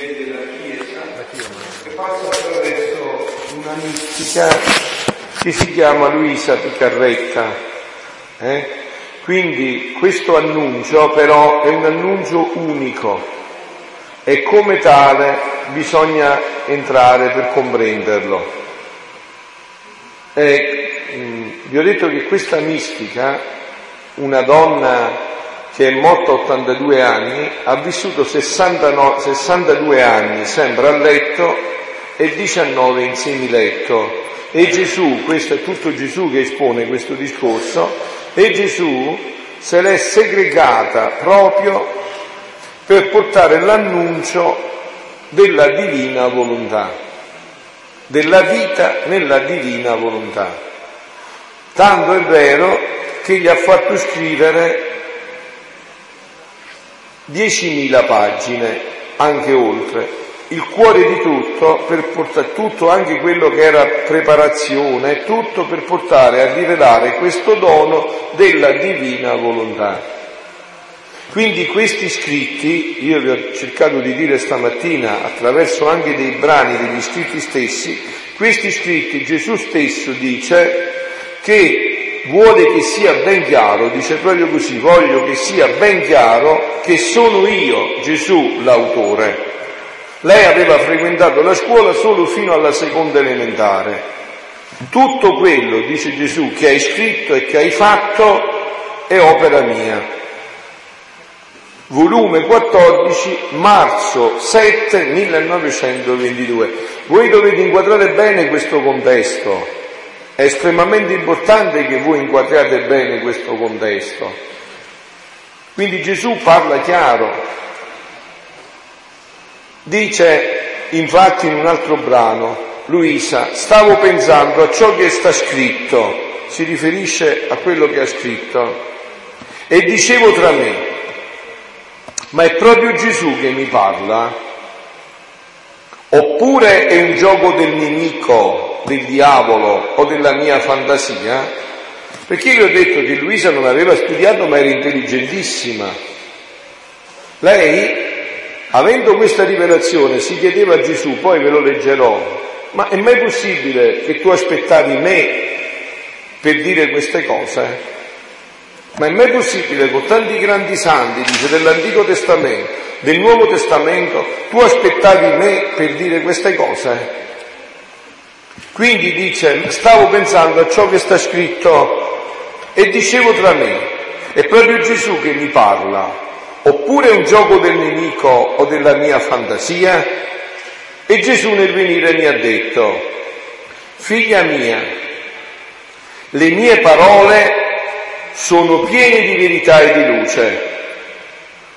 e della Chiesa che passa attraverso una mistica che si chiama Luisa Picarretta. Eh? Quindi questo annuncio però è un annuncio unico e come tale bisogna entrare per comprenderlo. E, mh, vi ho detto che questa mistica, una donna che è morta a 82 anni, ha vissuto 69, 62 anni sempre a letto e 19 in semiletto. E Gesù, questo è tutto Gesù che espone questo discorso, e Gesù se l'è segregata proprio per portare l'annuncio della divina volontà, della vita nella divina volontà. Tanto è vero che gli ha fatto scrivere 10.000 pagine, anche oltre. Il cuore di tutto, per portare tutto, anche quello che era preparazione, tutto per portare a rivelare questo dono della divina volontà. Quindi questi scritti, io vi ho cercato di dire stamattina attraverso anche dei brani degli scritti stessi, questi scritti Gesù stesso dice che vuole che sia ben chiaro, dice proprio così, voglio che sia ben chiaro che sono io, Gesù, l'autore. Lei aveva frequentato la scuola solo fino alla seconda elementare. Tutto quello, dice Gesù, che hai scritto e che hai fatto è opera mia. Volume 14, marzo 7 1922. Voi dovete inquadrare bene questo contesto. È estremamente importante che voi inquadriate bene questo contesto. Quindi Gesù parla chiaro. Dice infatti in un altro brano, Luisa, stavo pensando a ciò che sta scritto, si riferisce a quello che ha scritto, e dicevo tra me, ma è proprio Gesù che mi parla? Oppure è un gioco del nemico del diavolo o della mia fantasia, perché io ho detto che Luisa non aveva studiato ma era intelligentissima. Lei, avendo questa rivelazione, si chiedeva a Gesù, poi ve lo leggerò, ma è mai possibile che tu aspettavi me per dire queste cose? Ma è mai possibile con tanti grandi santi, dice, dell'Antico Testamento, del Nuovo Testamento, tu aspettavi me per dire queste cose? Quindi dice, stavo pensando a ciò che sta scritto e dicevo tra me, è proprio Gesù che mi parla, oppure è un gioco del nemico o della mia fantasia? E Gesù nel venire mi ha detto, figlia mia, le mie parole sono piene di verità e di luce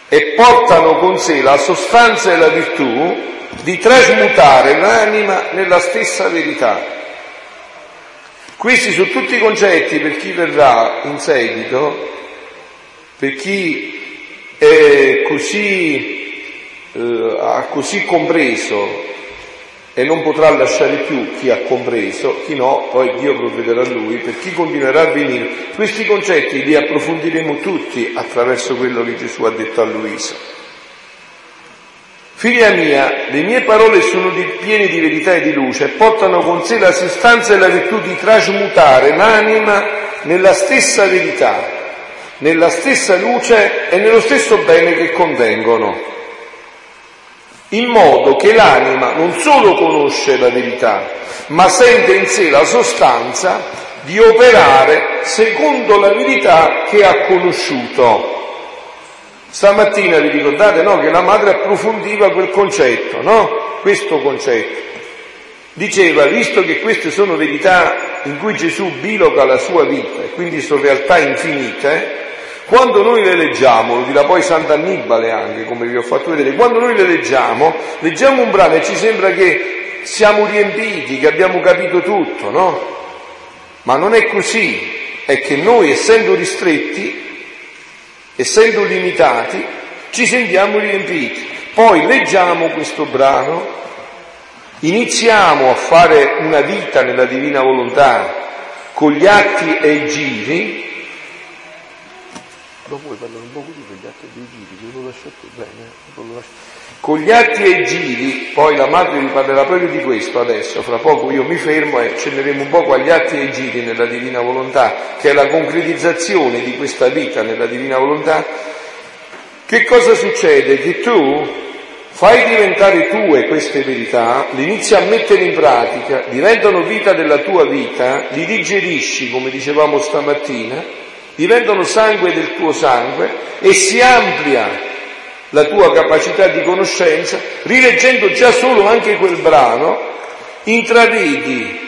e portano con sé la sostanza e la virtù di trasmutare l'anima nella stessa verità. Questi sono tutti i concetti per chi verrà in seguito, per chi è così, eh, ha così compreso e non potrà lasciare più chi ha compreso, chi no, poi Dio provvederà a lui, per chi continuerà a venire. Questi concetti li approfondiremo tutti attraverso quello che Gesù ha detto a Luisa. Figlia mia, le mie parole sono di, piene di verità e di luce e portano con sé la sostanza e la virtù di trasmutare l'anima nella stessa verità, nella stessa luce e nello stesso bene che contengono, in modo che l'anima non solo conosce la verità, ma sente in sé la sostanza di operare secondo la verità che ha conosciuto. Stamattina vi ricordate no, che la madre approfondiva quel concetto, no? Questo concetto. Diceva, visto che queste sono verità in cui Gesù biloca la sua vita, e quindi sono realtà infinite, quando noi le leggiamo, lo dirà poi Sant'Annibale anche, come vi ho fatto vedere, quando noi le leggiamo, leggiamo un brano e ci sembra che siamo riempiti, che abbiamo capito tutto, no? Ma non è così, è che noi, essendo ristretti, essendo limitati, ci sentiamo riempiti. Poi leggiamo questo brano, iniziamo a fare una vita nella divina volontà con gli atti e i giri. Dopo vuoi parlare un po' così con gli atti dei giri, che lo lascio a te, bene, lascio... Con gli atti e i giri, poi la madre vi parlerà proprio di questo adesso, fra poco io mi fermo e accenneremo un po' agli atti e i giri nella divina volontà, che è la concretizzazione di questa vita nella divina volontà. Che cosa succede? Che tu fai diventare tue queste verità, le inizi a mettere in pratica, diventano vita della tua vita, li digerisci, come dicevamo stamattina, diventano sangue del tuo sangue e si amplia la tua capacità di conoscenza, rileggendo già solo anche quel brano, intravedi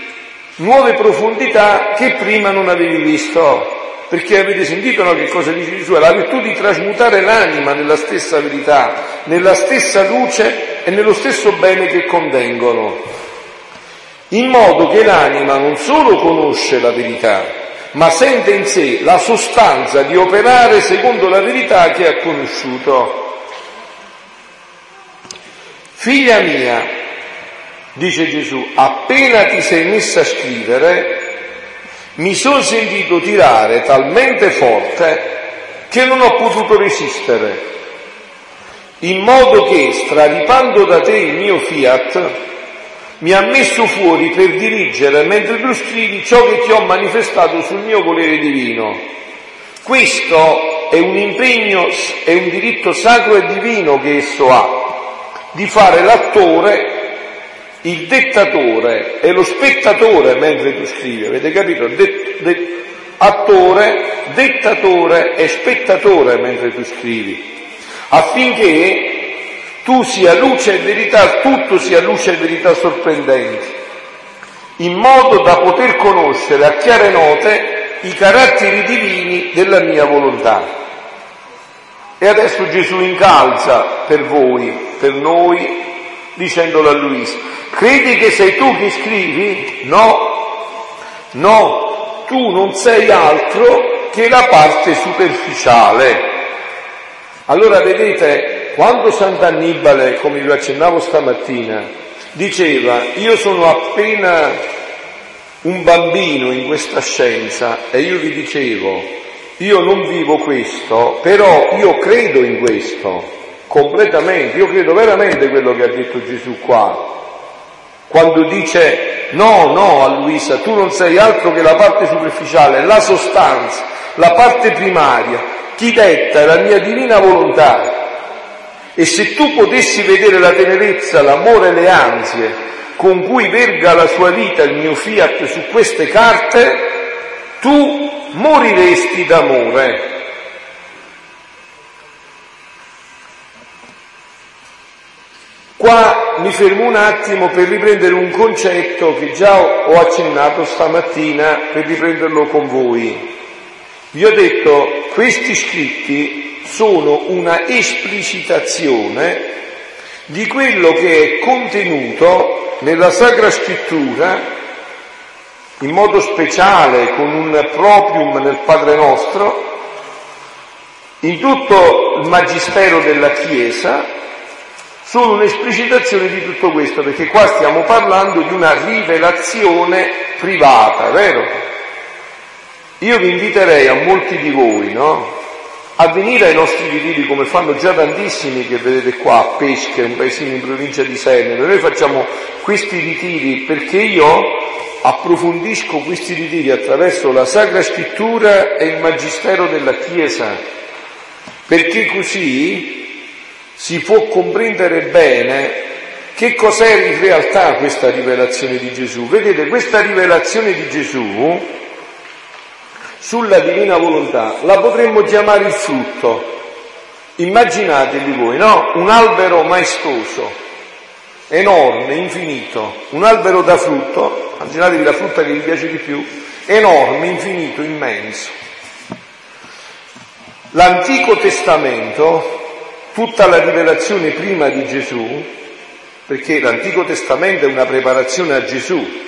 nuove profondità che prima non avevi visto. Perché avete sentito no, che cosa dice Gesù? La virtù di trasmutare l'anima nella stessa verità, nella stessa luce e nello stesso bene che contengono. In modo che l'anima non solo conosce la verità, ma sente in sé la sostanza di operare secondo la verità che ha conosciuto. Figlia mia, dice Gesù, appena ti sei messa a scrivere, mi sono sentito tirare talmente forte che non ho potuto resistere, in modo che, straripando da te il mio fiat, mi ha messo fuori per dirigere mentre tu scrivi ciò che ti ho manifestato sul mio volere divino. Questo è un impegno, è un diritto sacro e divino che esso ha, di fare l'attore, il dettatore e lo spettatore mentre tu scrivi, avete capito? De, de, attore, dettatore e spettatore mentre tu scrivi, affinché tu sia luce e verità, tutto sia luce e verità sorprendenti, in modo da poter conoscere a chiare note i caratteri divini della mia volontà. E adesso Gesù incalza per voi, per noi, dicendolo a Luisa, credi che sei tu che scrivi? No, no, tu non sei altro che la parte superficiale. Allora vedete, quando Sant'Annibale, come vi accennavo stamattina, diceva io sono appena un bambino in questa scienza e io vi dicevo io non vivo questo, però io credo in questo completamente, io credo veramente quello che ha detto Gesù qua, quando dice no, no a Luisa, tu non sei altro che la parte superficiale, la sostanza, la parte primaria, chi detta la mia divina volontà. E se tu potessi vedere la tenerezza, l'amore e le ansie con cui verga la sua vita il mio fiat su queste carte, tu moriresti d'amore. Qua mi fermo un attimo per riprendere un concetto che già ho accennato stamattina, per riprenderlo con voi. Vi ho detto, questi scritti sono una esplicitazione di quello che è contenuto nella Sacra Scrittura, in modo speciale con un proprium nel Padre nostro, in tutto il Magistero della Chiesa, sono un'esplicitazione di tutto questo, perché qua stiamo parlando di una rivelazione privata, vero? Io vi inviterei a molti di voi, no? a venire ai nostri ritiri come fanno già tantissimi che vedete qua a Pesche, un paesino in provincia di Senere. Noi facciamo questi ritiri perché io approfondisco questi ritiri attraverso la Sacra Scrittura e il Magistero della Chiesa, perché così si può comprendere bene che cos'è in realtà questa rivelazione di Gesù. Vedete, questa rivelazione di Gesù sulla divina volontà, la potremmo chiamare il frutto. Immaginatevi voi, no? Un albero maestoso, enorme, infinito, un albero da frutto, immaginatevi la frutta che vi piace di più, enorme, infinito, immenso. L'Antico Testamento, tutta la rivelazione prima di Gesù, perché l'Antico Testamento è una preparazione a Gesù,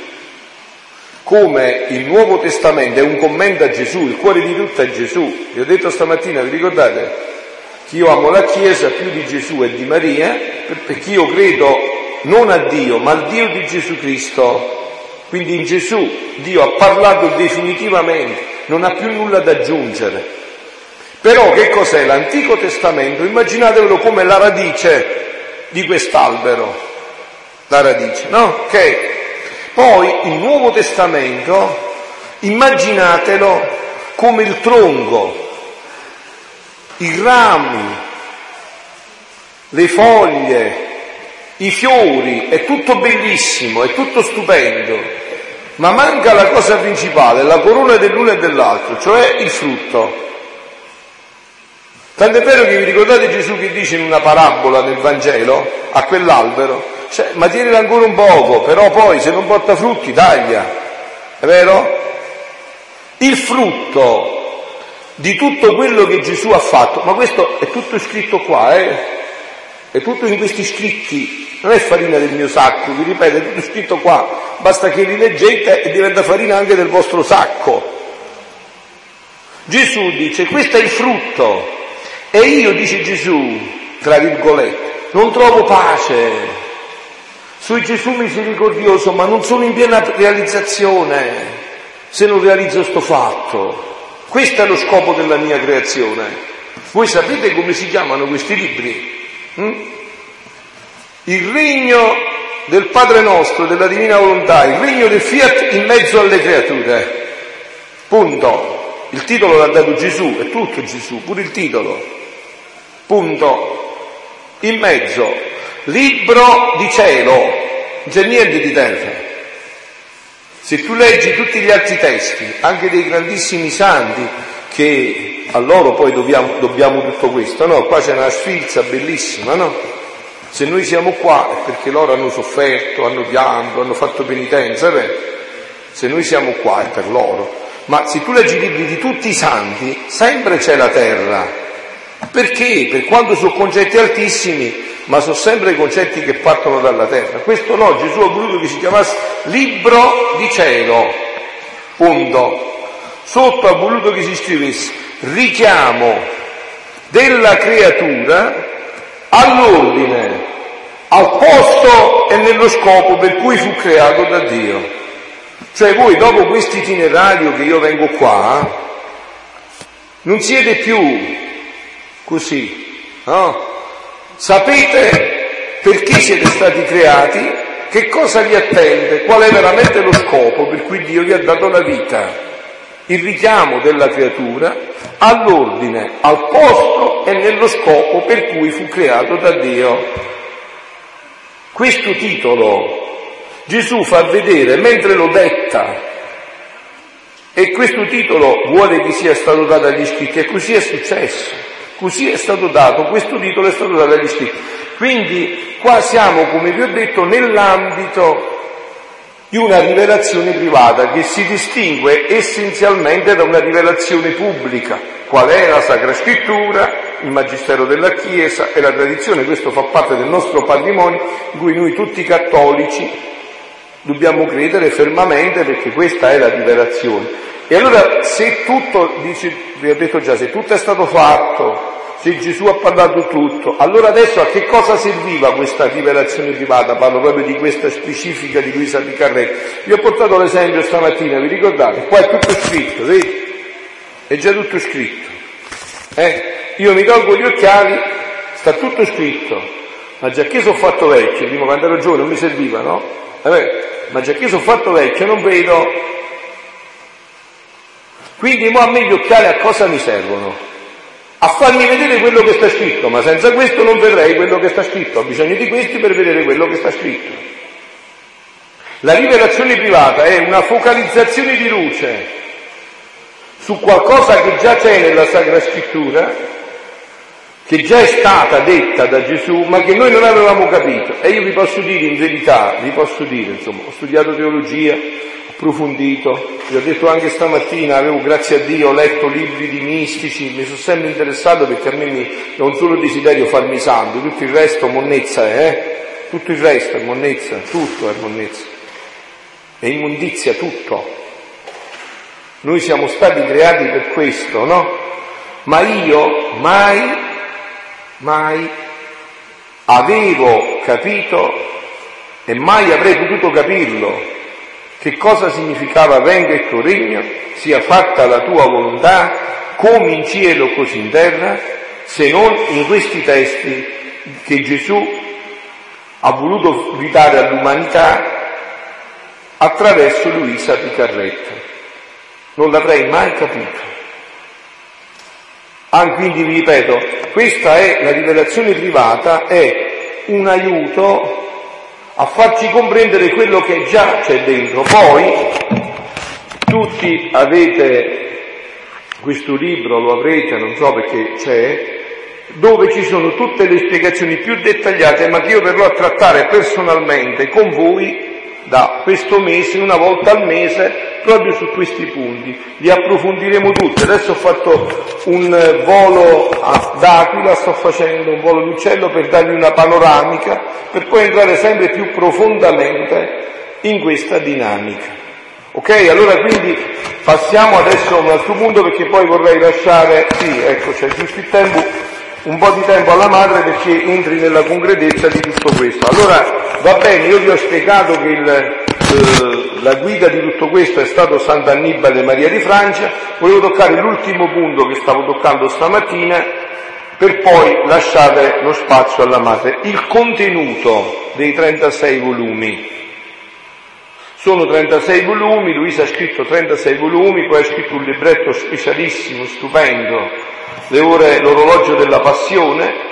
come il Nuovo Testamento è un commento a Gesù, il cuore di tutto è Gesù. Vi ho detto stamattina, vi ricordate? Che io amo la Chiesa più di Gesù e di Maria, perché io credo non a Dio, ma al Dio di Gesù Cristo. Quindi in Gesù Dio ha parlato definitivamente, non ha più nulla da aggiungere. Però che cos'è l'Antico Testamento? Immaginatevelo come la radice di quest'albero, la radice, no? Che poi il Nuovo Testamento, immaginatelo come il tronco, i rami, le foglie, i fiori, è tutto bellissimo, è tutto stupendo, ma manca la cosa principale, la corona dell'uno e dell'altro, cioè il frutto. Tant'è vero che vi ricordate Gesù che dice in una parabola nel Vangelo a quell'albero, cioè, ma tienilo ancora un poco, però poi se non porta frutti taglia, è vero? Il frutto di tutto quello che Gesù ha fatto, ma questo è tutto scritto qua, eh? È tutto in questi scritti, non è farina del mio sacco, vi ripeto, è tutto scritto qua, basta che li leggete e diventa farina anche del vostro sacco. Gesù dice, questo è il frutto, e io, dice Gesù, tra virgolette, non trovo pace. Sui Gesù misericordioso, ma non sono in piena realizzazione se non realizzo sto fatto. Questo è lo scopo della mia creazione. Voi sapete come si chiamano questi libri? Hm? Il regno del Padre nostro, della divina volontà, il regno del fiat in mezzo alle creature. Punto. Il titolo l'ha dato Gesù, è tutto Gesù, pure il titolo. Punto. In mezzo, libro di cielo, non c'è niente di terra. Se tu leggi tutti gli altri testi, anche dei grandissimi santi, che a loro poi dobbiamo, dobbiamo tutto questo, no? Qua c'è una sfilza bellissima, no? Se noi siamo qua è perché loro hanno sofferto, hanno pianto, hanno fatto penitenza, beh, se noi siamo qua è per loro. Ma se tu leggi i libri di tutti i santi, sempre c'è la terra, perché? Per quanto sono concetti altissimi, ma sono sempre concetti che partono dalla terra. Questo no, Gesù ha voluto che si chiamasse libro di cielo. Punto. Sotto ha voluto che si scrivesse richiamo della creatura all'ordine, al posto e nello scopo per cui fu creato da Dio. Cioè voi dopo questo itinerario che io vengo qua, non siete più così, no? Sapete perché siete stati creati, che cosa vi attende, qual è veramente lo scopo per cui Dio vi ha dato la vita. Il richiamo della creatura all'ordine, al posto e nello scopo per cui fu creato da Dio. Questo titolo Gesù fa vedere mentre lo detta e questo titolo vuole che sia stato dato agli scritti e così è successo. Così è stato dato, questo titolo è stato dato agli scritti. Quindi qua siamo, come vi ho detto, nell'ambito di una rivelazione privata che si distingue essenzialmente da una rivelazione pubblica, qual è la Sacra Scrittura, il Magistero della Chiesa e la tradizione, questo fa parte del nostro patrimonio in cui noi tutti cattolici dobbiamo credere fermamente perché questa è la rivelazione. E allora se tutto, dice, vi ho detto già, se tutto è stato fatto, se Gesù ha parlato tutto, allora adesso a che cosa serviva questa rivelazione privata? Parlo proprio di questa specifica di Luisa di Carretto. Vi ho portato l'esempio stamattina, vi ricordate? Qua è tutto scritto, vedi? È già tutto scritto. Eh? Io mi tolgo gli occhiali, sta tutto scritto. Ma già che sono fatto vecchio, prima quando ero giovane non mi serviva, no? Vabbè, ma già che sono fatto vecchio non vedo quindi mo a me gli occhiali a cosa mi servono? A farmi vedere quello che sta scritto, ma senza questo non vedrei quello che sta scritto, ho bisogno di questi per vedere quello che sta scritto. La rivelazione privata è una focalizzazione di luce su qualcosa che già c'è nella Sacra Scrittura, che già è stata detta da Gesù, ma che noi non avevamo capito. E io vi posso dire in verità, vi posso dire, insomma, ho studiato teologia, approfondito, vi ho detto anche stamattina, avevo grazie a Dio letto libri di mistici, mi sono sempre interessato perché a me mi, è un solo desiderio farmi santo, tutto il resto monnezza è, eh? tutto il resto è monnezza, tutto è monnezza, è immondizia tutto. Noi siamo stati creati per questo, no? Ma io mai, mai avevo capito e mai avrei potuto capirlo che cosa significava venga il tuo regno, sia fatta la tua volontà come in cielo così in terra, se non in questi testi che Gesù ha voluto gridare all'umanità attraverso Luisa Picarretta. Non l'avrei mai capito. Ah, quindi vi ripeto, questa è la rivelazione privata, è un aiuto a farci comprendere quello che già c'è dentro. Poi tutti avete questo libro, lo avrete, non so perché c'è, dove ci sono tutte le spiegazioni più dettagliate, ma che io verrò a trattare personalmente con voi da questo mese, una volta al mese, proprio su questi punti. Li approfondiremo tutti. Adesso ho fatto un volo d'aquila, sto facendo un volo d'uccello per dargli una panoramica, per poi entrare sempre più profondamente in questa dinamica. Ok? Allora quindi passiamo adesso a un altro punto perché poi vorrei lasciare, sì, ecco, c'è giusto il tempo, un po' di tempo alla madre perché entri nella concretezza di tutto questo. Allora va bene, io vi ho spiegato che il, eh, la guida di tutto questo è stato Sant'Annibale Maria di Francia, volevo toccare l'ultimo punto che stavo toccando stamattina per poi lasciare lo spazio alla madre. Il contenuto dei 36 volumi. Sono 36 volumi, Luisa ha scritto 36 volumi, poi ha scritto un libretto specialissimo, stupendo, le ore, l'orologio della passione,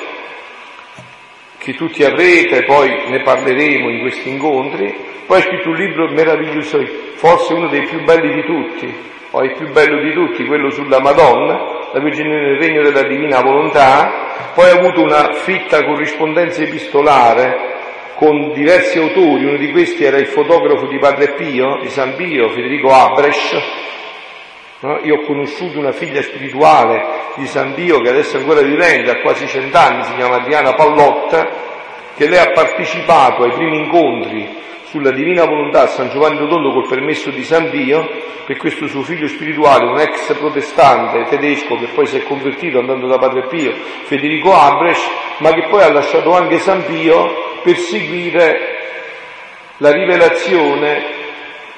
che tutti avrete, poi ne parleremo in questi incontri, poi ha scritto un libro meraviglioso, forse uno dei più belli di tutti, o il più bello di tutti, quello sulla Madonna, la Vergine nel Regno della Divina Volontà, poi ha avuto una fitta corrispondenza epistolare con diversi autori, uno di questi era il fotografo di Padre Pio, di San Pio, Federico Abresch, No? Io ho conosciuto una figlia spirituale di San Dio che adesso è ancora vivente, ha quasi cent'anni, si chiama Adriana Pallotta, che lei ha partecipato ai primi incontri sulla divina volontà a San Giovanni Rotondo col permesso di San Dio, per questo suo figlio spirituale, un ex protestante tedesco che poi si è convertito andando da Padre Pio, Federico Abresch, ma che poi ha lasciato anche San Pio per seguire la rivelazione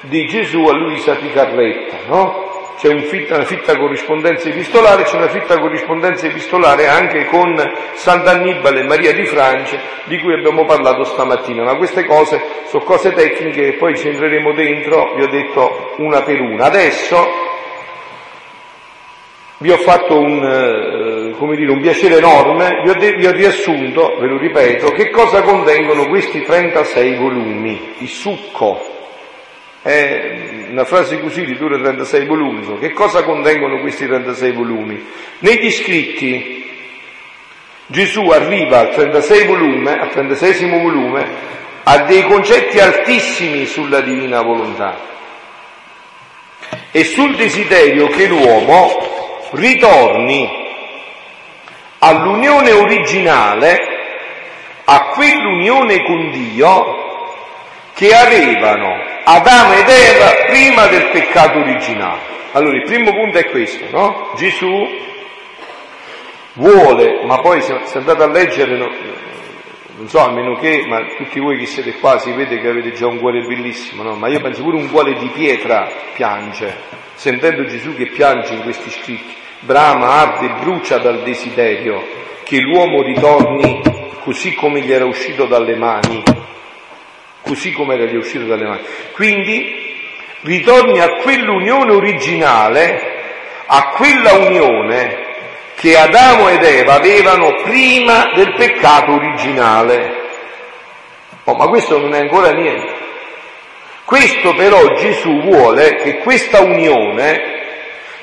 di Gesù a Luisa Picarretta, no? C'è una fitta corrispondenza epistolare, c'è una fitta corrispondenza epistolare anche con Sant'Annibale e Maria di Francia, di cui abbiamo parlato stamattina, ma queste cose sono cose tecniche che poi ci entreremo dentro, vi ho detto una per una. Adesso vi ho fatto un, eh, dire, un piacere enorme, vi ho, de- vi ho, riassunto, ve lo ripeto, che cosa contengono questi 36 volumi, il succo è una frase così di dura 36 volumi. Che cosa contengono questi 36 volumi? Negli scritti Gesù arriva al 36 volume, al 36 volume, a dei concetti altissimi sulla divina volontà e sul desiderio che l'uomo ritorni all'unione originale, a quell'unione con Dio che avevano Adamo ed Eva prima del peccato originale. Allora il primo punto è questo, no? Gesù vuole, ma poi se, andate a leggere, no, non so, almeno che, ma tutti voi che siete qua si vede che avete già un cuore bellissimo, no? Ma io penso pure un cuore di pietra piange, sentendo Gesù che piange in questi scritti, brama, arde, brucia dal desiderio che l'uomo ritorni così come gli era uscito dalle mani così come era gli uscito dalle mani. Quindi ritorni a quell'unione originale, a quella unione che Adamo ed Eva avevano prima del peccato originale. Oh, ma questo non è ancora niente. Questo però Gesù vuole che questa unione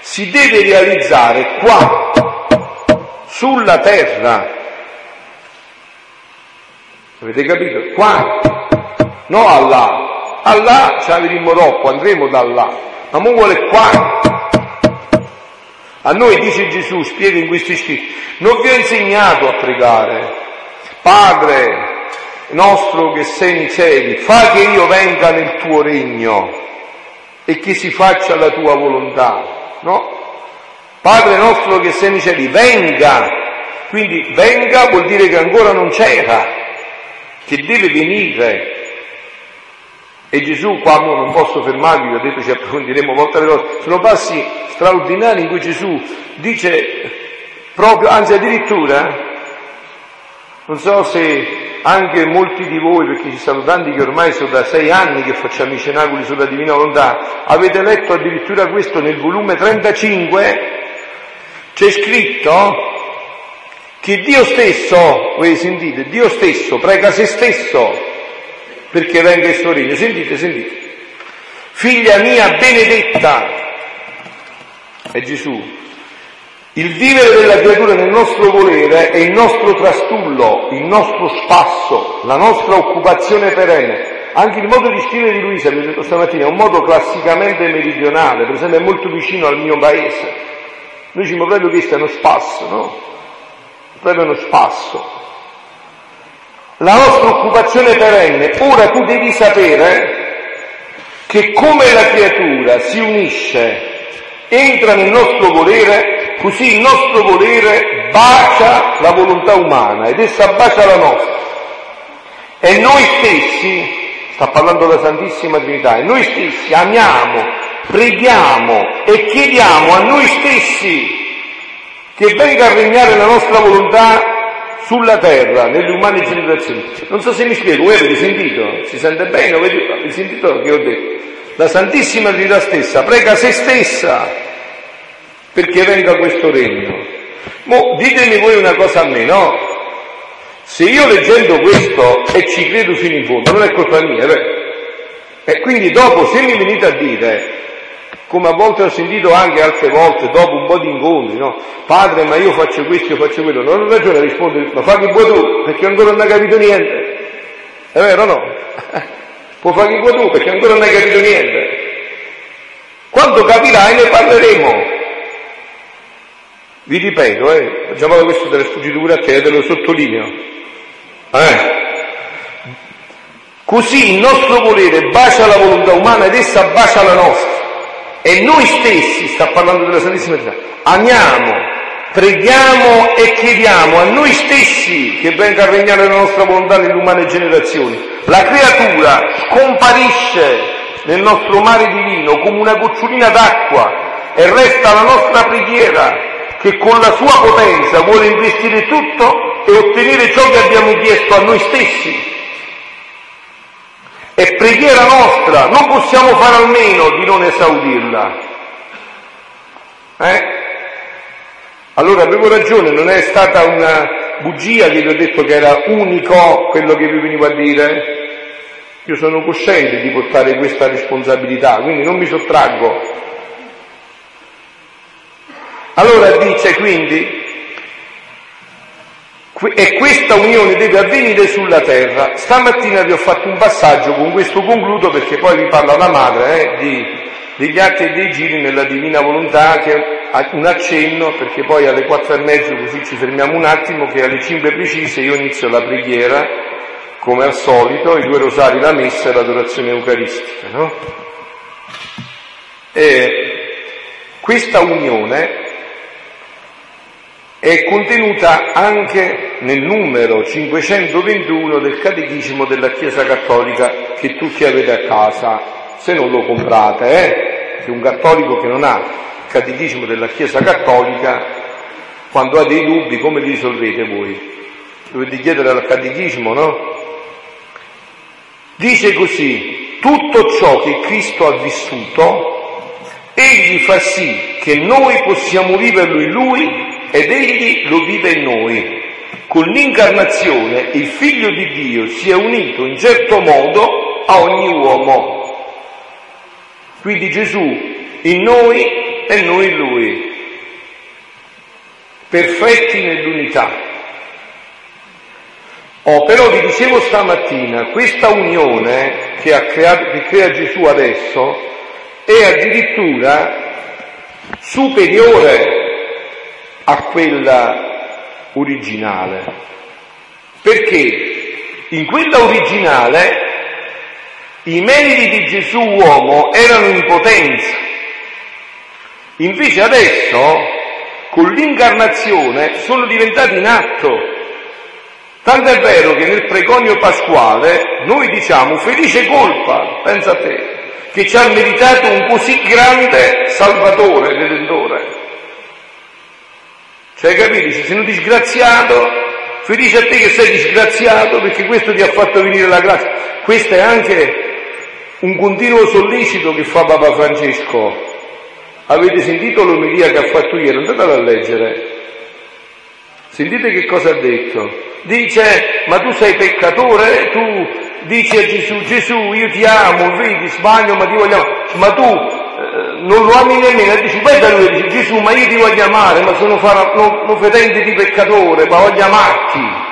si deve realizzare qua, sulla terra. Avete capito? Qua, no Allah. Allah ci avremo dopo, andremo da Allah, ma mu vuole qua. A noi dice Gesù, spiega in questi scritti, non vi ho insegnato a pregare. Padre nostro che sei nei cieli, fa che io venga nel tuo regno e che si faccia la tua volontà. No? Padre nostro che sei nei cieli, venga. Quindi venga vuol dire che ancora non c'era, che deve venire E Gesù, qua non posso fermarvi, vi ho detto ci approfondiremo molte le cose, sono passi straordinari in cui Gesù dice proprio, anzi addirittura, non so se anche molti di voi, perché ci sono tanti che ormai sono da sei anni che facciamo i cenacoli sulla Divina Volontà, avete letto addirittura questo nel volume 35, c'è scritto che Dio stesso, voi sentite, Dio stesso prega se stesso perché venga il suo regno. Sentite, sentite. Figlia mia benedetta, è Gesù. Il vivere della creatura nel nostro volere è il nostro trastullo, il nostro spasso, la nostra occupazione perenne. Anche il modo di scrivere di Luisa, vi ho detto stamattina, è un modo classicamente meridionale, per esempio è molto vicino al mio paese. Noi diciamo proprio che questo è uno spasso, no? Proprio uno spasso la nostra occupazione perenne. Ora tu devi sapere che come la creatura si unisce, entra nel nostro volere, così il nostro volere bacia la volontà umana ed essa bacia la nostra. E noi stessi, sta parlando la Santissima Trinità, e noi stessi amiamo, preghiamo e chiediamo a noi stessi che venga a regnare la nostra volontà sulla terra, nelle umane generazioni. Non so se mi spiego, voi avete sentito? Si sente bene? Avete sentito che ho detto? La Santissima Trinità stessa prega se stessa perché venga questo regno. Mo, ditemi voi una cosa a me, no? Se io leggendo questo e ci credo fino in fondo, non è colpa mia, beh. E quindi dopo, se mi venite a dire come a volte ho sentito anche altre volte, dopo un po' di incontri, no? Padre, ma io faccio questo, io faccio quello. Non ho ragione a rispondere, ma fa che vuoi tu, perché ancora non hai capito niente. È vero o no? Può fare che vuoi tu, perché ancora non hai capito niente. Quando capirai ne parleremo. Vi ripeto, eh, facciamo questo delle sfuggiture a te, te lo sottolineo. Eh? Così il nostro volere bacia la volontà umana ed essa bacia la nostra. E noi stessi, sta parlando della Santissima Trinità, amiamo, preghiamo e chiediamo a noi stessi che venga a regnare la nostra volontà nelle umane generazioni. La creatura scomparisce nel nostro mare divino come una gocciolina d'acqua e resta la nostra preghiera che con la sua potenza vuole investire tutto e ottenere ciò che abbiamo chiesto a noi stessi è preghiera nostra, non possiamo fare almeno di non esaudirla. Eh? Allora avevo ragione, non è stata una bugia che vi ho detto che era unico quello che vi venivo a dire. Io sono cosciente di portare questa responsabilità, quindi non mi sottraggo. Allora dice quindi, e questa unione deve avvenire sulla terra. Stamattina vi ho fatto un passaggio, con questo concludo perché poi vi parla la madre eh, di, degli atti e dei giri nella divina volontà, che è un accenno, perché poi alle quattro e mezzo così ci fermiamo un attimo, che alle cinque precise io inizio la preghiera, come al solito, i due rosari, la messa e l'adorazione eucaristica. No? E questa unione è contenuta anche nel numero 521 del Catechismo della Chiesa Cattolica che tutti avete a casa, se non lo comprate, eh? Che un cattolico che non ha il Catechismo della Chiesa Cattolica, quando ha dei dubbi, come li risolvete voi? Dovete chiedere al Catechismo, no? Dice così, tutto ciò che Cristo ha vissuto, egli fa sì che noi possiamo viverlo in Lui ed egli lo vive in noi. Con l'incarnazione il figlio di Dio si è unito in certo modo a ogni uomo. Quindi Gesù in noi e noi in lui, perfetti nell'unità. Oh, però vi dicevo stamattina, questa unione che, ha creato, che crea Gesù adesso è addirittura superiore a quella originale. Perché in quella originale i meriti di Gesù uomo erano in potenza. Invece adesso, con l'incarnazione, sono diventati in atto. Tanto è vero che nel preconio pasquale noi diciamo felice colpa, pensa a te, che ci ha meritato un così grande Salvatore, Redentore. Cioè, capisci? Sei un disgraziato, felice a te che sei disgraziato perché questo ti ha fatto venire la grazia. Questo è anche un continuo sollecito che fa Papa Francesco. Avete sentito l'omelia che ha fatto ieri? Andatela a leggere. Sentite che cosa ha detto. Dice, ma tu sei peccatore, tu dici a Gesù, Gesù io ti amo, vedi, sbaglio, ma ti voglio ma tu non lo ami nemmeno, dici, poi da lui dice, Gesù, ma io ti voglio amare, ma sono non, fedente di peccatore, ma voglio amarti.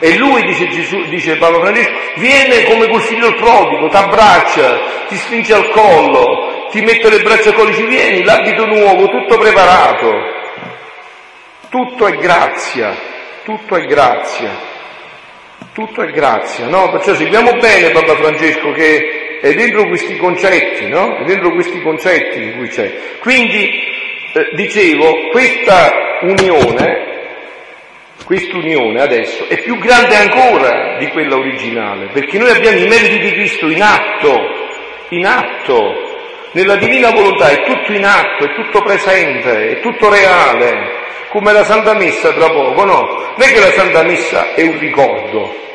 E lui, dice Gesù, dice Paolo Francesco, viene come col figlio prodigo, ti abbraccia, ti stringe al collo, ti mette le braccia al collo, dice vieni, l'abito nuovo, tutto preparato. Tutto è grazia. Tutto è grazia, tutto è grazia, no? Perciò seguiamo bene Papa Francesco che è dentro questi concetti, no? È dentro questi concetti in cui c'è. Quindi, eh, dicevo, questa unione, quest'unione adesso è più grande ancora di quella originale, perché noi abbiamo i meriti di Cristo in atto, in atto. Nella divina volontà è tutto in atto, è tutto presente, è tutto reale come la Santa Messa tra poco, no? Non è che la Santa Messa è un ricordo.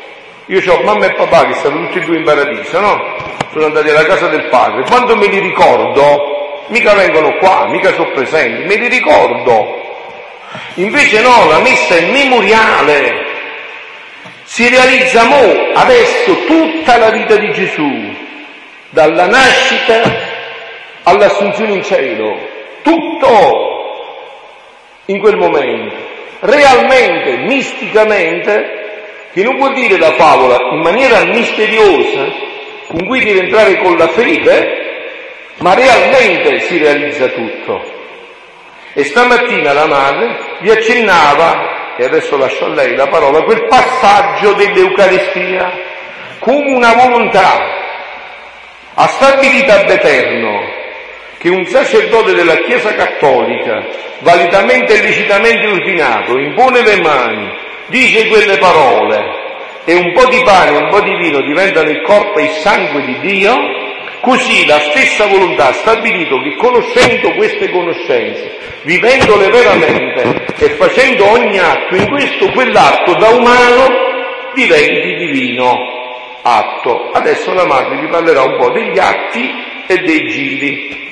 Io ho mamma e papà che stanno tutti e due in paradiso, no? Sono andati alla casa del padre. Quando me li ricordo, mica vengono qua, mica sono presenti, me li ricordo. Invece no, la messa è memoriale. Si realizza mo, adesso, tutta la vita di Gesù, dalla nascita all'assunzione in cielo. Tutto in quel momento, realmente, misticamente, che non vuol dire la favola in maniera misteriosa, con cui deve entrare con la fede, ma realmente si realizza tutto. E stamattina la madre vi accennava, e adesso lascio a lei la parola, quel passaggio dell'Eucaristia come una volontà a stabilità d'eterno che un sacerdote della Chiesa Cattolica, validamente e lecitamente ordinato, impone le mani, dice quelle parole e un po' di pane e un po' di vino diventano il corpo e il sangue di Dio, così la stessa volontà ha stabilito che conoscendo queste conoscenze, vivendole veramente e facendo ogni atto in questo quell'atto da umano, diventi divino atto. Adesso la madre vi parlerà un po' degli atti e dei giri.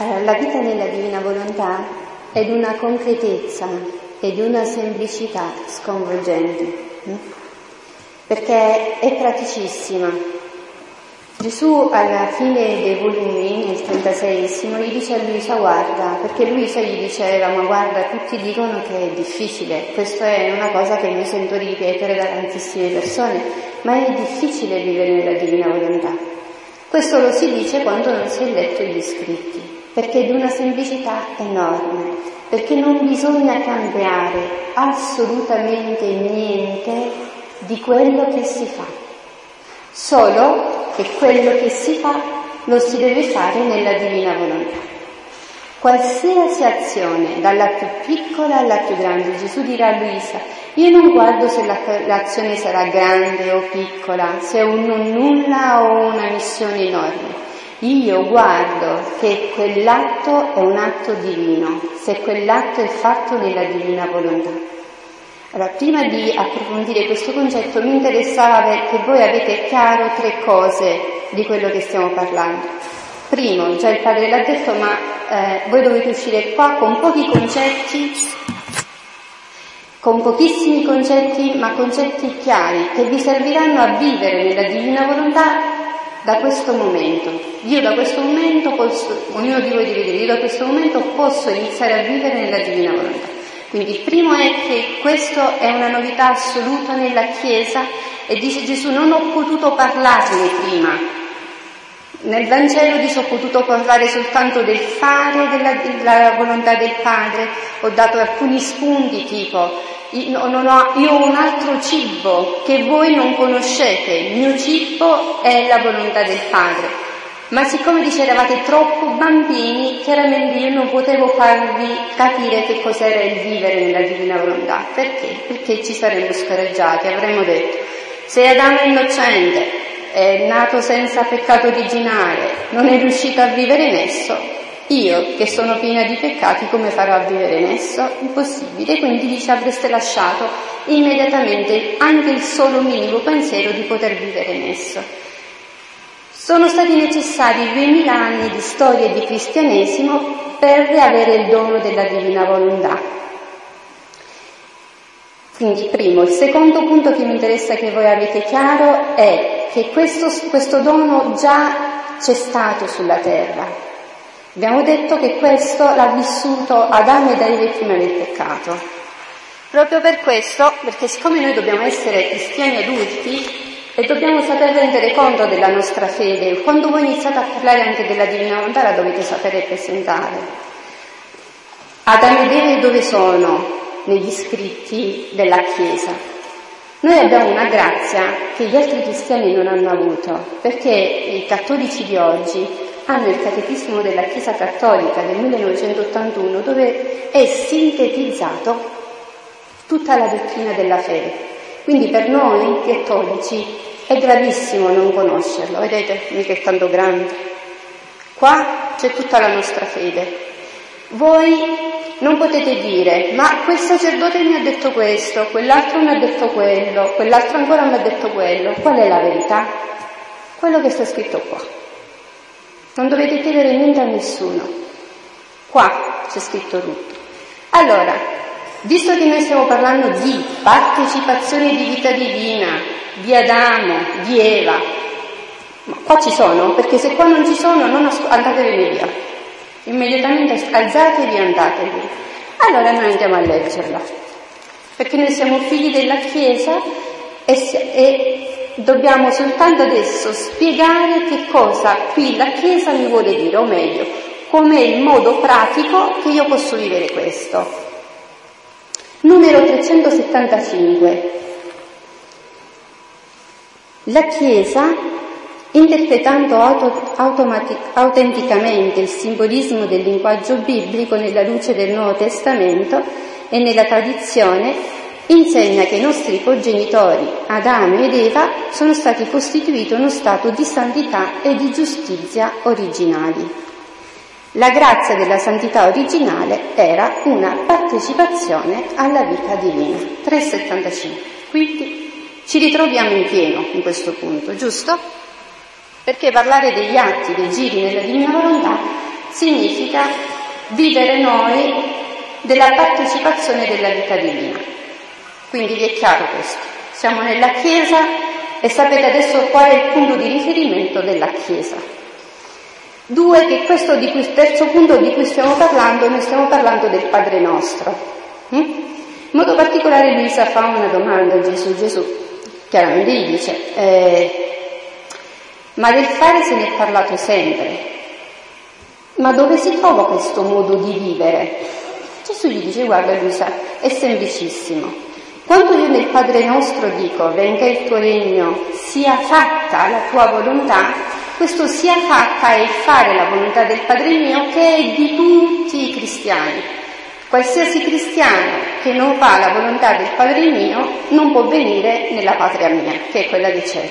Eh, la vita nella divina volontà è di una concretezza e di una semplicità sconvolgenti, hm? perché è praticissima. Gesù alla fine dei volumi, nel 36 gli dice a Luisa guarda, perché Luisa gli diceva ma guarda tutti dicono che è difficile, questa è una cosa che mi sento ripetere da tantissime persone, ma è difficile vivere nella divina volontà. Questo lo si dice quando non si è letto gli scritti perché è di una semplicità enorme, perché non bisogna cambiare assolutamente niente di quello che si fa, solo che quello che si fa lo si deve fare nella divina volontà. Qualsiasi azione, dalla più piccola alla più grande, Gesù dirà a Luisa, io non guardo se l'azione sarà grande o piccola, se è un nulla o una missione enorme. Io guardo che quell'atto è un atto divino, se quell'atto è fatto nella divina volontà. Allora, prima di approfondire questo concetto mi interessava che voi avete chiaro tre cose di quello che stiamo parlando. Primo, già il padre l'ha detto, ma eh, voi dovete uscire qua con pochi concetti, con pochissimi concetti, ma concetti chiari, che vi serviranno a vivere nella divina volontà da questo momento. Io da questo momento posso, ognuno di voi deve dire, io da questo momento posso iniziare a vivere nella divina volontà. Quindi il primo è che questo è una novità assoluta nella Chiesa e dice Gesù non ho potuto parlarne prima. Nel Vangelo dice ho potuto parlare soltanto del fare della, della volontà del Padre, ho dato alcuni spunti tipo io, ho, io ho un altro cibo che voi non conoscete, il mio cibo è la volontà del Padre. ma siccome dice eravate troppo bambini, chiaramente io non potevo farvi capire che cos'era il vivere nella divina volontà. Perché? Perché ci saremmo scoraggiati, avremmo detto, se Adamo è innocente, è nato senza peccato originale, non è riuscito a vivere in esso, io che sono piena di peccati come farò a vivere in esso? Impossibile, quindi dice avreste lasciato immediatamente anche il solo minimo pensiero di poter vivere in esso. Sono stati necessari duemila anni di storia di cristianesimo per avere il dono della divina volontà. Quindi, primo. Il secondo punto che mi interessa che voi avete chiaro è che questo, questo dono già c'è stato sulla terra. Abbiamo detto che questo l'ha vissuto Adamo ed Eva prima del peccato. Proprio per questo, perché siccome noi dobbiamo essere cristiani adulti, e dobbiamo saper rendere conto della nostra fede. Quando voi iniziate a parlare anche della divina volontà la dovete sapere presentare. Adamo ed Eva dove sono negli scritti della Chiesa? Noi abbiamo una grazia che gli altri cristiani non hanno avuto, perché i cattolici di oggi hanno il catechismo della Chiesa Cattolica del 1981 dove è sintetizzato tutta la dottrina della fede. Quindi per noi cattolici è gravissimo non conoscerlo, vedete, mica è tanto grande. Qua c'è tutta la nostra fede. Voi non potete dire, ma quel sacerdote mi ha detto questo, quell'altro mi ha detto quello, quell'altro ancora mi ha detto quello. Qual è la verità? Quello che sta scritto qua. Non dovete chiedere niente a nessuno. Qua c'è scritto tutto. Allora, visto che noi stiamo parlando di partecipazione di vita divina, di Adamo, di Eva. Ma qua ci sono? Perché se qua non ci sono, non asco- andatevene via. Immediatamente alzatevi e andatevi. Allora noi andiamo a leggerla. Perché noi siamo figli della Chiesa e, e dobbiamo soltanto adesso spiegare che cosa qui la Chiesa mi vuole dire, o meglio, com'è il modo pratico che io posso vivere questo. Numero 375. La Chiesa, interpretando auto, autenticamente il simbolismo del linguaggio biblico nella luce del Nuovo Testamento e nella tradizione, insegna che i nostri progenitori, Adamo ed Eva, sono stati costituiti uno stato di santità e di giustizia originali. La grazia della santità originale era una partecipazione alla vita divina. 375. Quindi ci ritroviamo in pieno in questo punto, giusto? Perché parlare degli atti, dei giri nella divina volontà significa vivere noi della partecipazione della vita divina. Quindi vi è chiaro questo. Siamo nella Chiesa e sapete adesso qual è il punto di riferimento della Chiesa. Due, che questo di cui, terzo punto di cui stiamo parlando, noi stiamo parlando del Padre nostro. Mm? In modo particolare Luisa fa una domanda a Gesù, Gesù, Chiaramente gli dice, eh, ma del fare se ne è parlato sempre. Ma dove si trova questo modo di vivere? Gesù gli dice, guarda Luisa, è semplicissimo. Quando io nel Padre nostro dico, venga il tuo regno, sia fatta la tua volontà, questo sia fatta è fare la volontà del Padre mio che è di tutti i cristiani. Qualsiasi cristiano che non fa la volontà del Padre mio non può venire nella patria mia, che è quella dei cieli.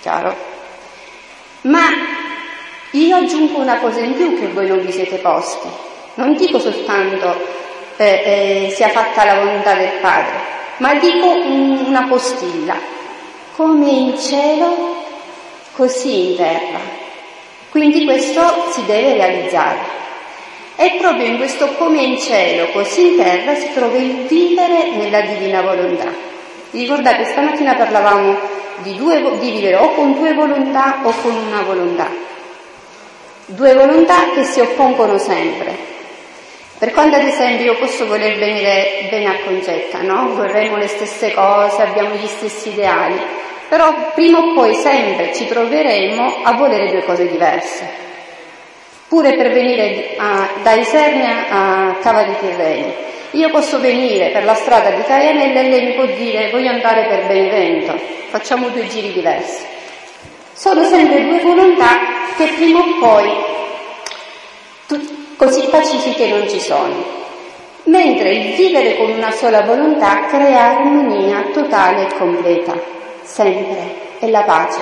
Chiaro? Ma io aggiungo una cosa in più che voi non vi siete posti. Non dico soltanto eh, eh, sia fatta la volontà del Padre, ma dico una postilla. Come in cielo, così in terra. Quindi questo si deve realizzare. E proprio in questo come in cielo, così in terra, si trova il vivere nella divina volontà. Ricordate, stamattina parlavamo di, due, di vivere o con due volontà o con una volontà. Due volontà che si oppongono sempre. Per quanto ad esempio io posso voler venire bene a Concetta, no? Vorremmo le stesse cose, abbiamo gli stessi ideali, però prima o poi sempre ci troveremo a volere due cose diverse pure per venire a, da Isernia a Cava di Tirreni. Io posso venire per la strada di Caenel e lei mi può dire voglio andare per Benevento, facciamo due giri diversi. Sono sempre due volontà che prima o poi così pacifiche non ci sono. Mentre il vivere con una sola volontà crea armonia totale e completa, sempre, è la pace.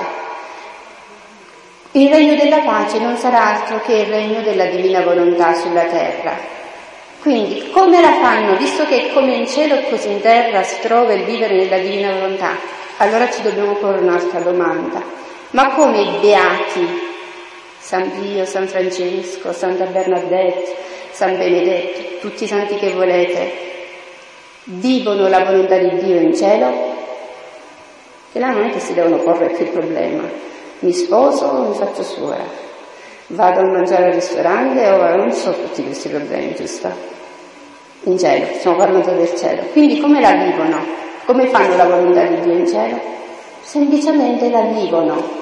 Il regno della pace non sarà altro che il regno della divina volontà sulla terra. Quindi come la fanno, visto che come in cielo così in terra si trova il vivere nella divina volontà? Allora ci dobbiamo porre un'altra domanda. Ma come i beati, San Pio, San Francesco, Santa Bernadette, San Benedetto, tutti i santi che volete, vivono la volontà di Dio in cielo? E là non è che si devono porre più il problema mi sposo o mi faccio suora? Vado a mangiare al ristorante o non so tutti questi problemi, giusto? In cielo, stiamo parlando del cielo. Quindi come la vivono? Come fanno la volontà di Dio in cielo? Semplicemente la vivono.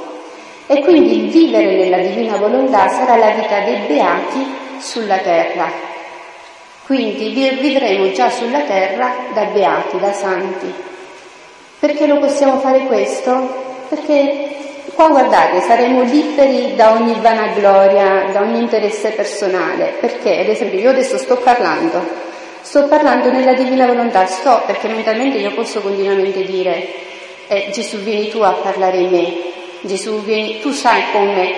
E quindi il vivere nella divina volontà sarà la vita dei beati sulla terra. Quindi vivremo già sulla terra da beati, da santi. Perché lo possiamo fare questo? Perché Qua guardate, saremo liberi da ogni vanagloria, da ogni interesse personale, perché ad esempio io adesso sto parlando, sto parlando nella divina volontà, sto perché mentalmente io posso continuamente dire eh, Gesù vieni tu a parlare in me, Gesù vieni, tu sai come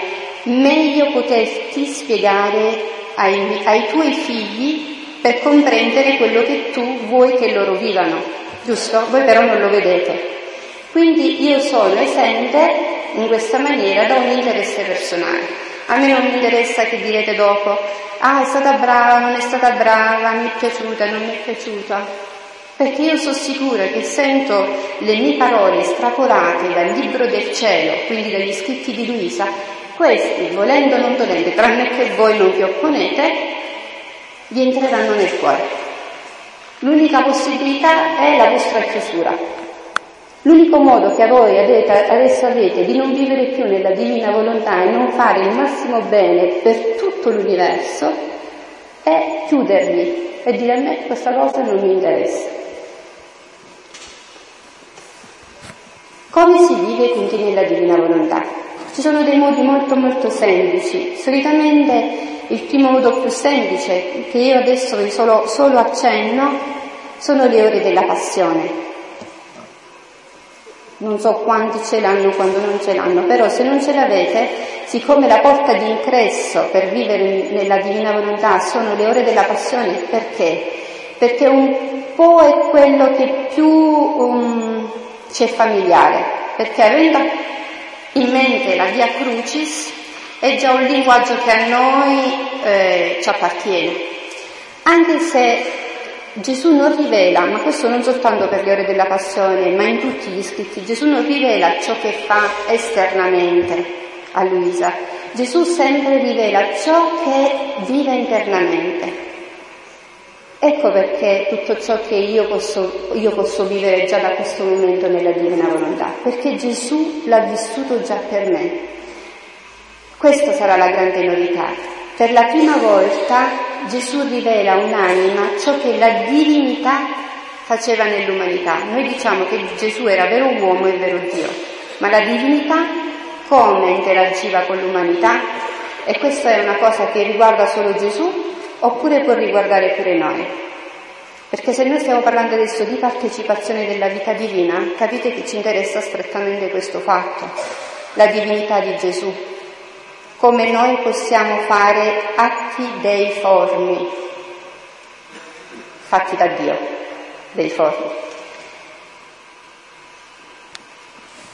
meglio poterti spiegare ai, ai tuoi figli per comprendere quello che tu vuoi che loro vivano, giusto? Voi però non lo vedete. Quindi io sono esente in questa maniera da un interesse personale. A me non mi interessa che direte dopo, ah è stata brava, non è stata brava, mi è piaciuta, non mi è piaciuta, perché io sono sicura che sento le mie parole estrapolate dal libro del cielo, quindi dagli scritti di Luisa, questi, volendo o non volendo, tranne che voi non vi opponete, vi entreranno nel cuore. L'unica possibilità è la vostra chiusura. L'unico modo che voi adesso avete di non vivere più nella divina volontà e non fare il massimo bene per tutto l'universo è chiudervi e dire a me questa cosa non mi interessa. Come si vive quindi nella divina volontà? Ci sono dei modi molto molto semplici. Solitamente il primo modo più semplice, che io adesso vi solo, solo accenno, sono le ore della passione. Non so quanti ce l'hanno quando non ce l'hanno, però se non ce l'avete, siccome la porta di per vivere nella divina volontà sono le ore della passione, perché? Perché un po' è quello che più um, ci è familiare, perché avendo in mente la via crucis è già un linguaggio che a noi eh, ci appartiene, anche se Gesù non rivela, ma questo non soltanto per le ore della passione, ma in tutti gli scritti, Gesù non rivela ciò che fa esternamente a Luisa, Gesù sempre rivela ciò che vive internamente. Ecco perché tutto ciò che io posso, io posso vivere già da questo momento nella divina volontà, perché Gesù l'ha vissuto già per me. Questa sarà la grande novità. Per la prima volta Gesù rivela un'anima ciò che la divinità faceva nell'umanità. Noi diciamo che Gesù era vero uomo e vero Dio, ma la divinità come interagiva con l'umanità? E questa è una cosa che riguarda solo Gesù oppure può riguardare pure noi? Perché se noi stiamo parlando adesso di partecipazione della vita divina, capite che ci interessa strettamente questo fatto, la divinità di Gesù, come noi possiamo fare atti dei formi, fatti da Dio, dei formi.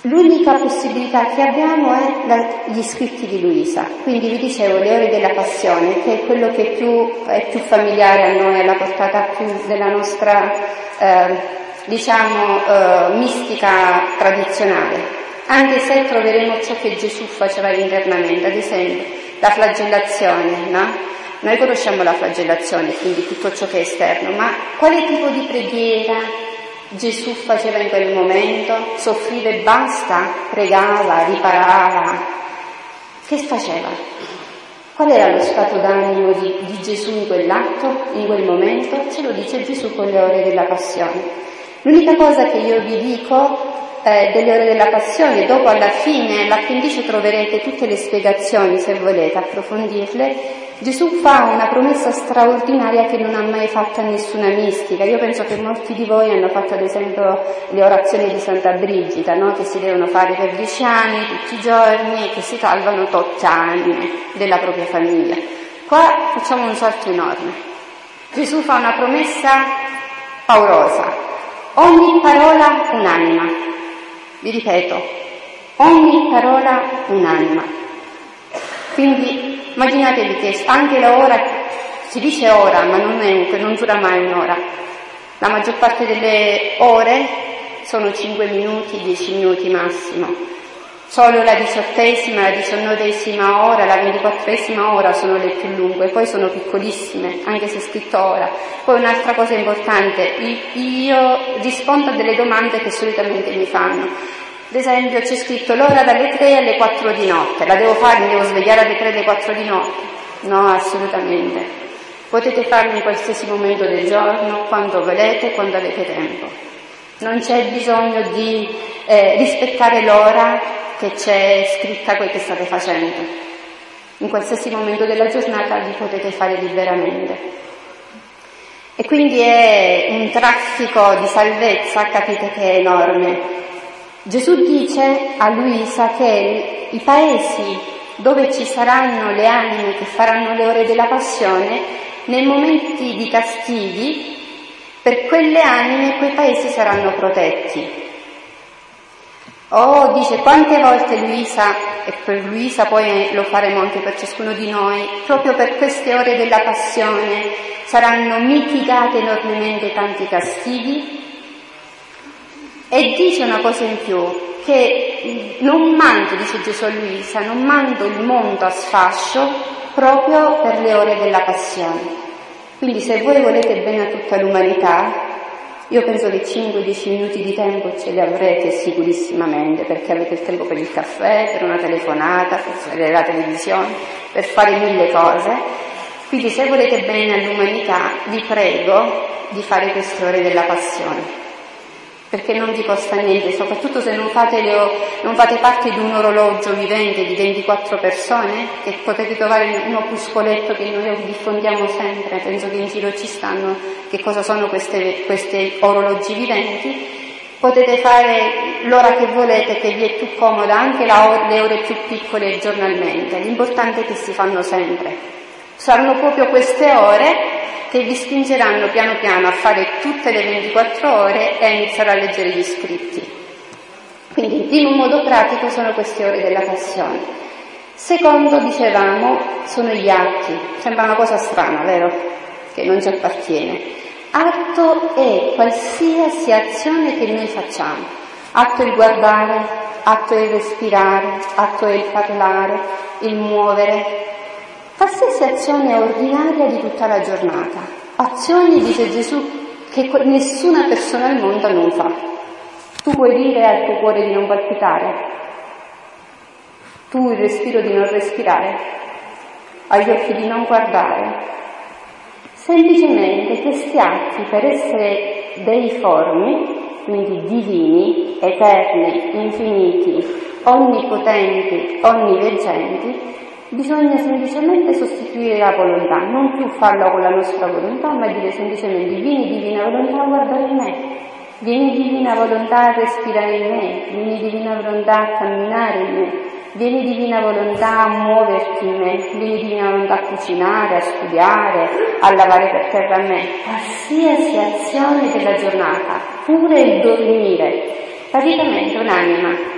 L'unica possibilità che abbiamo è gli scritti di Luisa, quindi vi dicevo le ore della passione, che è quello che più, è più familiare a noi, alla portata più della nostra, eh, diciamo, eh, mistica tradizionale anche se troveremo ciò che Gesù faceva internamente, ad esempio la flagellazione, no? Noi conosciamo la flagellazione, quindi tutto ciò che è esterno, ma quale tipo di preghiera Gesù faceva in quel momento? Soffriva e basta? Pregava, riparava? Che faceva? Qual era lo stato d'animo di, di Gesù in quell'atto, in quel momento? Ce lo dice Gesù con le ore della passione. L'unica cosa che io vi dico eh, delle ore della passione, dopo alla fine, all'appendice troverete tutte le spiegazioni se volete approfondirle, Gesù fa una promessa straordinaria che non ha mai fatto nessuna mistica. Io penso che molti di voi hanno fatto ad esempio le orazioni di Santa Brigida, no? che si devono fare per dieci anni, tutti i giorni, e che si salvano tot anni della propria famiglia. Qua facciamo un salto enorme. Gesù fa una promessa paurosa. Ogni parola un'anima. Vi ripeto, ogni parola un'anima. Quindi Immaginatevi che anche l'ora, si dice ora, ma non, è, non dura mai un'ora. La maggior parte delle ore sono 5 minuti, 10 minuti massimo. Solo la diciottesima, la diciannovesima ora, la ventiquattresima ora sono le più lunghe, poi sono piccolissime, anche se scritto ora. Poi un'altra cosa importante, io rispondo a delle domande che solitamente mi fanno. Ad esempio c'è scritto l'ora dalle 3 alle 4 di notte, la devo fare, mi devo svegliare alle 3 alle 4 di notte? No, assolutamente. Potete farlo in qualsiasi momento del giorno, quando volete, quando avete tempo. Non c'è bisogno di eh, rispettare l'ora che c'è scritta quel che state facendo. In qualsiasi momento della giornata vi potete fare liberamente. E quindi è un traffico di salvezza, capite che è enorme. Gesù dice a Luisa che i paesi dove ci saranno le anime che faranno le ore della passione, nei momenti di castighi, per quelle anime quei paesi saranno protetti. Oh, dice quante volte Luisa, e per Luisa poi lo faremo anche per ciascuno di noi, proprio per queste ore della passione saranno mitigate enormemente tanti castighi e dice una cosa in più, che non mando, dice Gesù a Luisa, non mando il mondo a sfascio proprio per le ore della passione. Quindi se voi volete bene a tutta l'umanità, io penso che 5-10 minuti di tempo ce li avrete sicurissimamente, perché avete il tempo per il caffè, per una telefonata, per vedere la televisione, per fare mille cose. Quindi se volete bene all'umanità, vi prego di fare queste ore della passione perché non vi costa niente, soprattutto se non fate, le, non fate, parte di un orologio vivente di 24 persone, che potete trovare un opuscoletto che noi diffondiamo sempre, penso che in giro ci stanno, che cosa sono questi orologi viventi, potete fare l'ora che volete, che vi è più comoda, anche la, le ore più piccole giornalmente, l'importante è che si fanno sempre. Saranno proprio queste ore che vi spingeranno piano piano a fare tutte le 24 ore e a iniziare a leggere gli scritti. Quindi il primo modo pratico sono queste ore della passione. Secondo, dicevamo, sono gli atti. Sembra una cosa strana, vero? Che non ci appartiene. Atto è qualsiasi azione che noi facciamo. Atto è il guardare, atto è il respirare, atto è il parlare, il muovere, Qualsiasi azione ordinaria di tutta la giornata, azioni, dice Gesù, che nessuna persona al mondo non fa. Tu puoi dire al tuo cuore di non palpitare, tu il respiro di non respirare, agli occhi di non guardare. Semplicemente questi atti, per essere dei formi, quindi divini, eterni, infiniti, onnipotenti, onniveggenti, Bisogna semplicemente sostituire la volontà, non più farlo con la nostra volontà, ma dire semplicemente vieni divina volontà a guardare in me, vieni divina volontà a respirare in me, vieni divina volontà a camminare in me, vieni divina volontà a muoverti in me, vieni divina volontà a cucinare, a studiare, a lavare per terra a me. Qualsiasi azione della giornata, pure il dormire, praticamente un'anima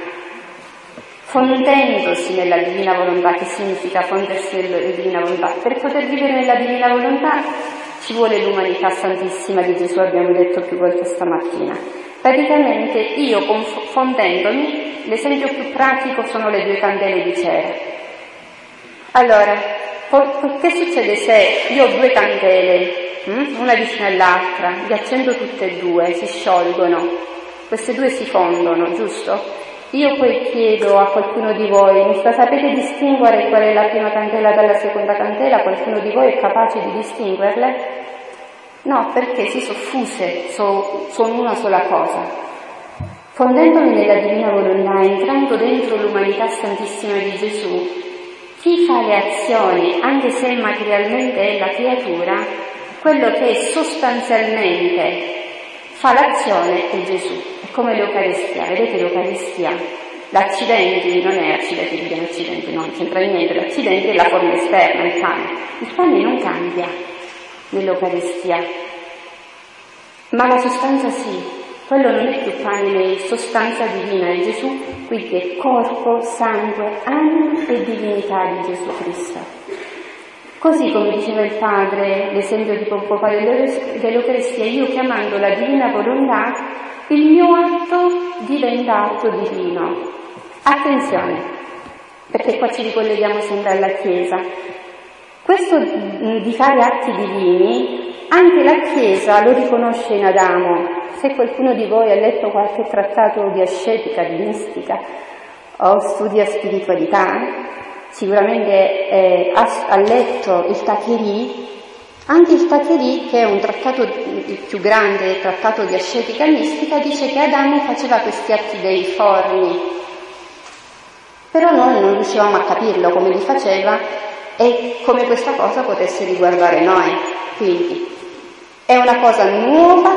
fondendosi nella divina volontà, che significa fondersi nella divina volontà. Per poter vivere nella divina volontà ci vuole l'umanità santissima di Gesù, abbiamo detto più volte stamattina. Praticamente io fondendomi, l'esempio più pratico sono le due candele di cera. Allora, che succede se io ho due candele, hm, una vicino all'altra, le accendo tutte e due, si sciolgono, queste due si fondono, giusto? Io poi chiedo a qualcuno di voi, mi sta, sapete distinguere qual è la prima candela dalla seconda candela? Qualcuno di voi è capace di distinguerle? No, perché si sono fuse, so, sono una sola cosa. fondendomi nella divina volontà, entrando dentro l'umanità santissima di Gesù, chi fa le azioni, anche se materialmente è la creatura, quello che sostanzialmente fa l'azione è Gesù, come l'Eucaristia, vedete l'Eucaristia, l'accidente non è accidente, di un accidente, no, non c'entra niente, l'accidente è la forma esterna, il pane, il pane non cambia nell'Eucaristia, ma la sostanza sì, quello non è più pane, è sostanza divina, è Gesù, quindi è corpo, sangue, anima e divinità di Gesù Cristo. Così come diceva il Padre, l'esempio di Pompo Padre dell'Eucaristia, io chiamando la divina volontà, il mio atto diventa atto divino. Attenzione, perché qua ci ricolleghiamo sempre alla Chiesa. Questo di fare atti divini, anche la Chiesa lo riconosce in Adamo, se qualcuno di voi ha letto qualche trattato di ascetica, di mistica o studia spiritualità, sicuramente eh, ha, ha, letto il Tacheri, anche il Tacheri, che è un trattato il più grande trattato di ascetica mistica, dice che Adamo faceva questi atti dei forni, però noi non riuscivamo a capirlo come li faceva e come questa cosa potesse riguardare noi. Quindi è una cosa nuova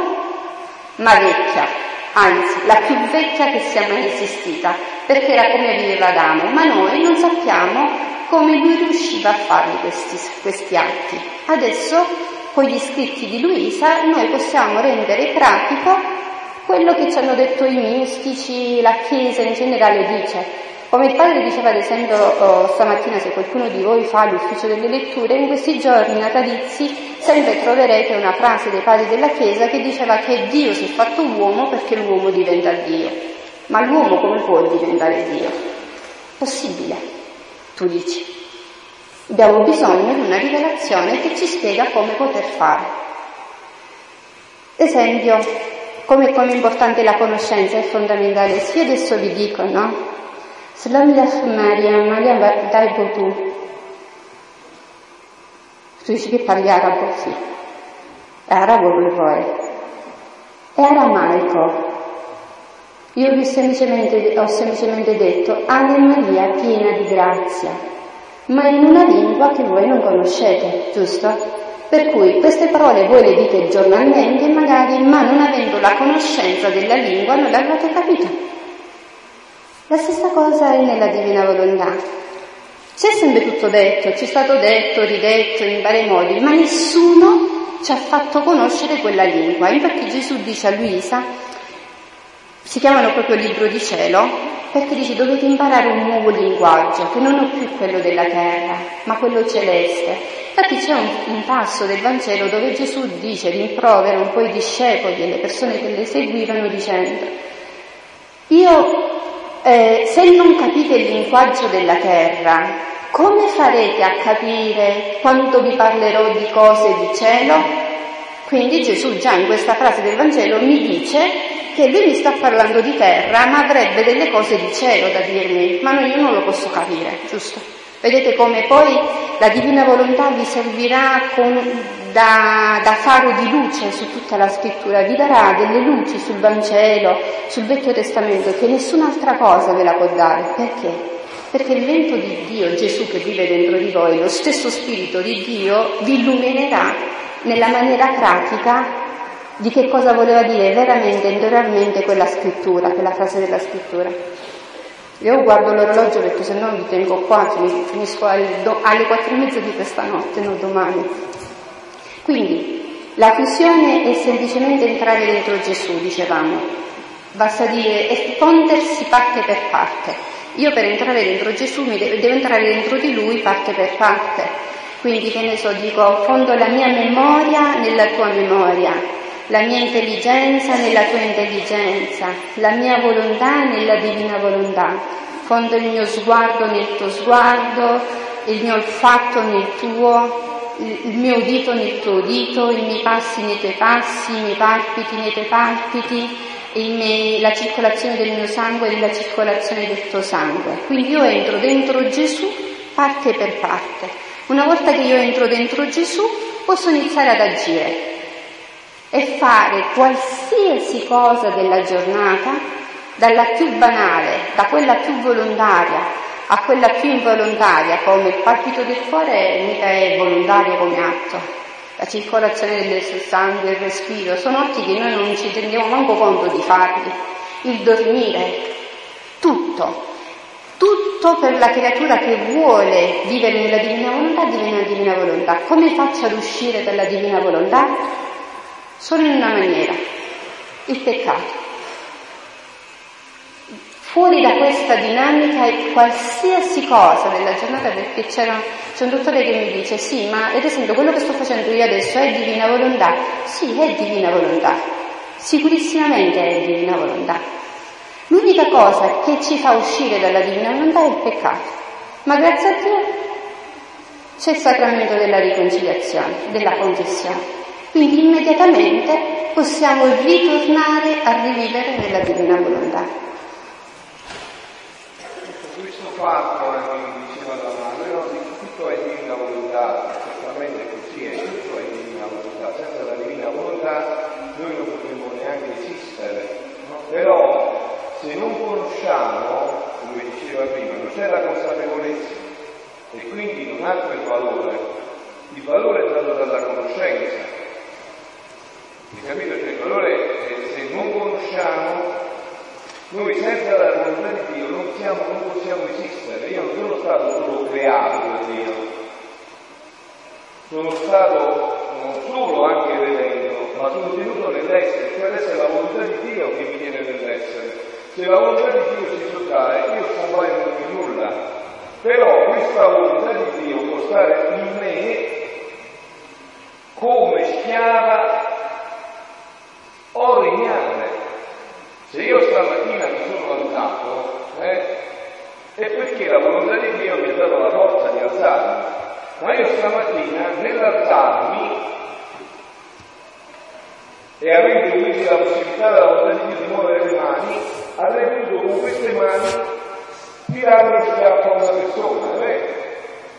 ma vecchia, anzi la più vecchia che sia mai esistita, perché era come viveva Adamo, ma noi non sappiamo come lui riusciva a fare questi, questi atti. Adesso, con gli scritti di Luisa, noi possiamo rendere pratico quello che ci hanno detto i mistici, la Chiesa in generale dice. Come il padre diceva ad esempio oh, stamattina, se qualcuno di voi fa l'ufficio delle letture, in questi giorni natalizi sempre troverete una frase dei padri della Chiesa che diceva che Dio si è fatto uomo perché l'uomo diventa Dio. Ma l'uomo come può diventare Dio? Possibile, tu dici. Abbiamo bisogno di una rivelazione che ci spiega come poter fare. Esempio, come, è importante la conoscenza è fondamentale. Sì, adesso vi dico, no? Slavlach Maria, Maria dai tu. Tu dici che parli arabo? Sì. Arabo per voi. È aramaico. Io vi semplicemente, ho semplicemente detto Ave Maria piena di grazia, ma in una lingua che voi non conoscete, giusto? Per cui queste parole voi le dite giornalmente magari, ma non avendo la conoscenza della lingua non le avete capito. La stessa cosa è nella divina volontà. C'è sempre tutto detto, ci è stato detto, ridetto in vari modi, ma nessuno ci ha fatto conoscere quella lingua. Infatti Gesù dice a Luisa, si chiamano proprio libro di cielo, perché dice dovete imparare un nuovo linguaggio, che non è più quello della terra, ma quello celeste. Infatti c'è un, un passo del Vangelo dove Gesù dice, rimprovera un po' i discepoli e le persone che le seguivano dicendo, io eh, se non capite il linguaggio della terra, come farete a capire quando vi parlerò di cose di cielo? Quindi Gesù già in questa frase del Vangelo mi dice che lui mi sta parlando di terra, ma avrebbe delle cose di cielo da dirmi, ma io non lo posso capire, giusto? Vedete come poi la divina volontà vi servirà con, da, da, faro di luce su tutta la scrittura, vi darà delle luci sul Vangelo, sul Vecchio Testamento, che nessun'altra cosa ve la può dare. Perché? Perché il vento di Dio, Gesù che vive dentro di voi, lo stesso Spirito di Dio, vi illuminerà nella maniera pratica di che cosa voleva dire veramente, interiormente quella scrittura, quella frase della scrittura. Io guardo l'orologio perché se no mi tengo qua, finisco alle quattro e mezza di questa notte, non domani. Quindi la fusione è semplicemente entrare dentro Gesù, dicevamo. Basta dire, e fondersi parte per parte. Io per entrare dentro Gesù devo, devo entrare dentro di Lui parte per parte. Quindi che ne so, dico, fondo la mia memoria nella tua memoria, la mia intelligenza nella tua intelligenza, la mia volontà nella divina volontà. Fondo il mio sguardo nel tuo sguardo, il mio olfatto nel tuo, il mio udito nel tuo udito, i miei passi nei tuoi passi, i miei palpiti nei tuoi palpiti, la circolazione del mio sangue nella circolazione del tuo sangue. Quindi io entro dentro Gesù parte per parte. Una volta che io entro dentro Gesù posso iniziare ad agire e fare qualsiasi cosa della giornata dalla più banale, da quella più volontaria a quella più involontaria, come il palpito del cuore mica è volontario come atto, la circolazione del sangue, il respiro, sono atti che noi non ci rendiamo manco conto di farli, il dormire, tutto, tutto per la creatura che vuole vivere nella divina volontà nella divina volontà. Come faccio ad uscire dalla divina volontà? Solo in una maniera, il peccato. Fuori da questa dinamica qualsiasi cosa della giornata, perché c'è un dottore che mi dice sì, ma ad esempio quello che sto facendo io adesso è divina volontà. Sì, è divina volontà, sicurissimamente è divina volontà. L'unica cosa che ci fa uscire dalla divina volontà è il peccato. Ma grazie a Dio c'è il sacramento della riconciliazione, della confessione. Quindi immediatamente possiamo ritornare a rivivere nella divina volontà fatto anche mi diceva la madre, no? tutto è divina volontà, certamente così è, tutto è divina volontà, senza la divina volontà noi non potremmo neanche esistere, no? però se non conosciamo, come diceva prima, non c'è la consapevolezza e quindi non ha quel valore, il valore è dato dalla conoscenza. Capito? Cioè il valore è se non conosciamo noi senza la volontà di Dio non, siamo, non possiamo esistere. Io non sono stato solo creato da Dio, sono stato non solo anche vedendo, ma sono tenuto nell'essere, cioè adesso è la volontà di Dio che mi tiene nell'essere. Se la volontà di Dio si sottrae, io scompaio di nulla. Però questa volontà di Dio può stare in me come schiava o regnare. Se io stamattina mi sono alzato, eh, è perché la volontà di Dio mi ha dato la forza di alzarmi. Ma io stamattina, nell'alzarmi, e avendo quindi la possibilità della volontà di Dio di muovere le mani, avrei potuto con queste mani tirare lo schiaffo a una persona. Eh?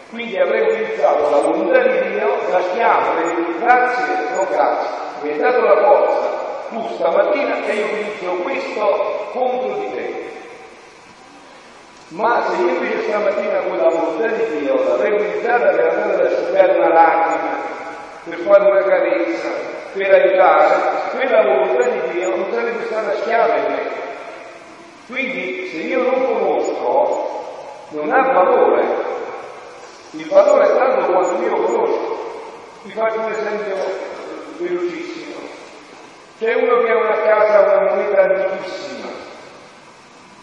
Quindi avrei utilizzato la volontà di Dio, la e dico grazie, no grazie, mi hai dato la forza, tu stamattina e io utilizzo questo contro di te. Ma se io invece stamattina quella volontà di Dio l'avrei utilizzata per andare ad asciugare una lacrima, per fare una carezza, per aiutare, quella volontà di Dio non sarebbe stata schiava in me. Quindi se io non conosco, non ha valore. Il valore è tanto quanto io conosco. Vi faccio un esempio velocissimo. C'è uno che ha una casa, una moneta antichissima,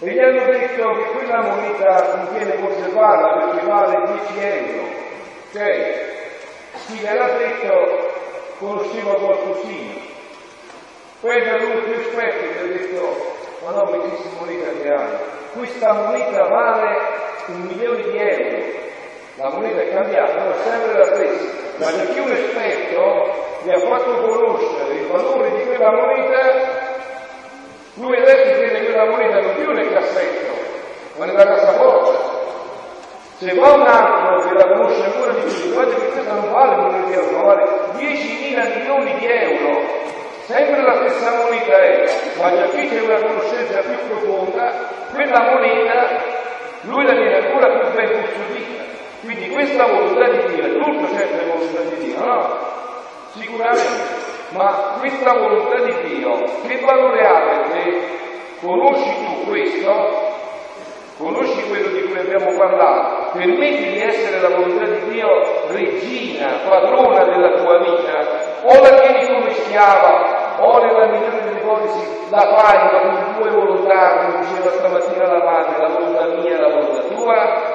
e gli hanno detto che quella moneta contiene conservarla perché vale 10 euro. Ok? Chi gliel'ha detto conosceva qualcosina. Poi è venuto più esperto e ha detto, ma no, questa moneta che hai, questa moneta vale un milione di euro. La moneta è cambiata, non è sempre la stessa, ma da più esperto gli ha fatto conoscere il valore di quella moneta, lui adesso tiene quella moneta non più nel cassetto, ma nella cassaforte. Se va un altro che la conosce ancora di più, guarda che questa non vale di euro, vale 10.000 milioni di euro. Sempre la stessa moneta è, ma già qui c'è una conoscenza più profonda, quella moneta lui la tiene ancora più ben custodita. Quindi questa volontà di Dio, tutto sempre volontà di Dio, no? Sicuramente, ma questa volontà di Dio, che valore ha per te? Conosci tu questo? Conosci quello di cui abbiamo parlato? Permetti di essere la volontà di Dio regina, padrona della tua vita? O la tieni come schiava, o nella migliore delle ipotesi la fai con le tue volontà, come diceva stamattina la madre, la volontà mia, la volontà tua?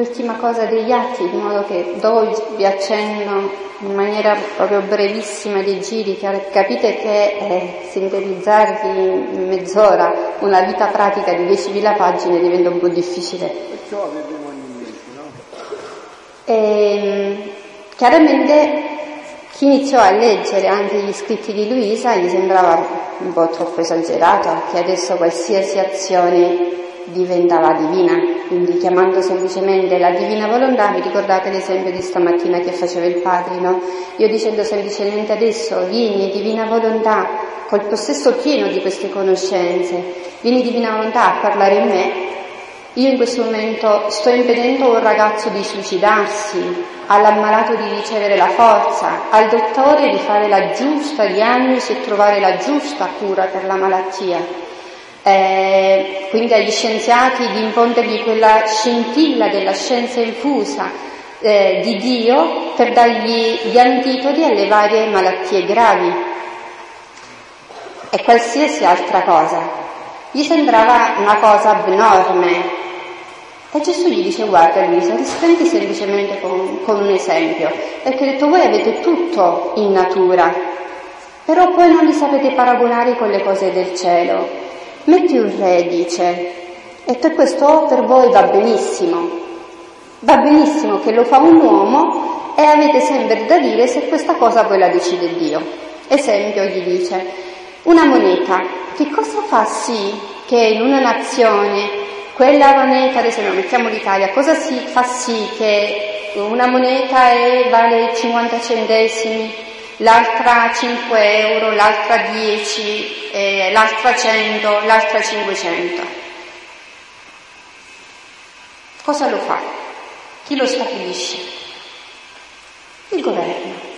L'ultima cosa degli atti, di modo che dopo vi accenno in maniera proprio brevissima dei giri, capite che eh, sintetizzarvi in mezz'ora una vita pratica di 10.000 pagine diventa un po' difficile. Perciò avevo in mente, no? E, ehm, chiaramente chi iniziò a leggere anche gli scritti di Luisa gli sembrava un po' troppo esagerato che adesso qualsiasi azione diventava divina, quindi chiamando semplicemente la divina volontà, vi ricordate l'esempio di stamattina che faceva il padre, no? Io dicendo semplicemente adesso, vieni divina volontà, col possesso pieno di queste conoscenze, vieni divina volontà a parlare in me, io in questo momento sto impedendo a un ragazzo di suicidarsi, all'ammalato di ricevere la forza, al dottore di fare la giusta diagnosi e trovare la giusta cura per la malattia eh, quindi agli scienziati di impondergli quella scintilla della scienza infusa eh, di Dio per dargli gli antidoti alle varie malattie gravi e qualsiasi altra cosa. Gli sembrava una cosa abnorme. E Gesù gli dice guarda Luisa, rispondi semplicemente con, con un esempio, perché ha detto voi avete tutto in natura, però poi non li sapete paragonare con le cose del cielo. Metti un re, dice, e per questo per voi va benissimo. Va benissimo che lo fa un uomo e avete sempre da dire se questa cosa poi la decide Dio. Esempio, gli dice, una moneta, che cosa fa sì che in una nazione quella moneta, ad esempio mettiamo l'Italia, cosa si fa sì che una moneta è, vale 50 centesimi, l'altra 5 euro, l'altra 10, eh, l'altra 100, l'altra 500. Cosa lo fa? Chi lo stabilisce? Il governo.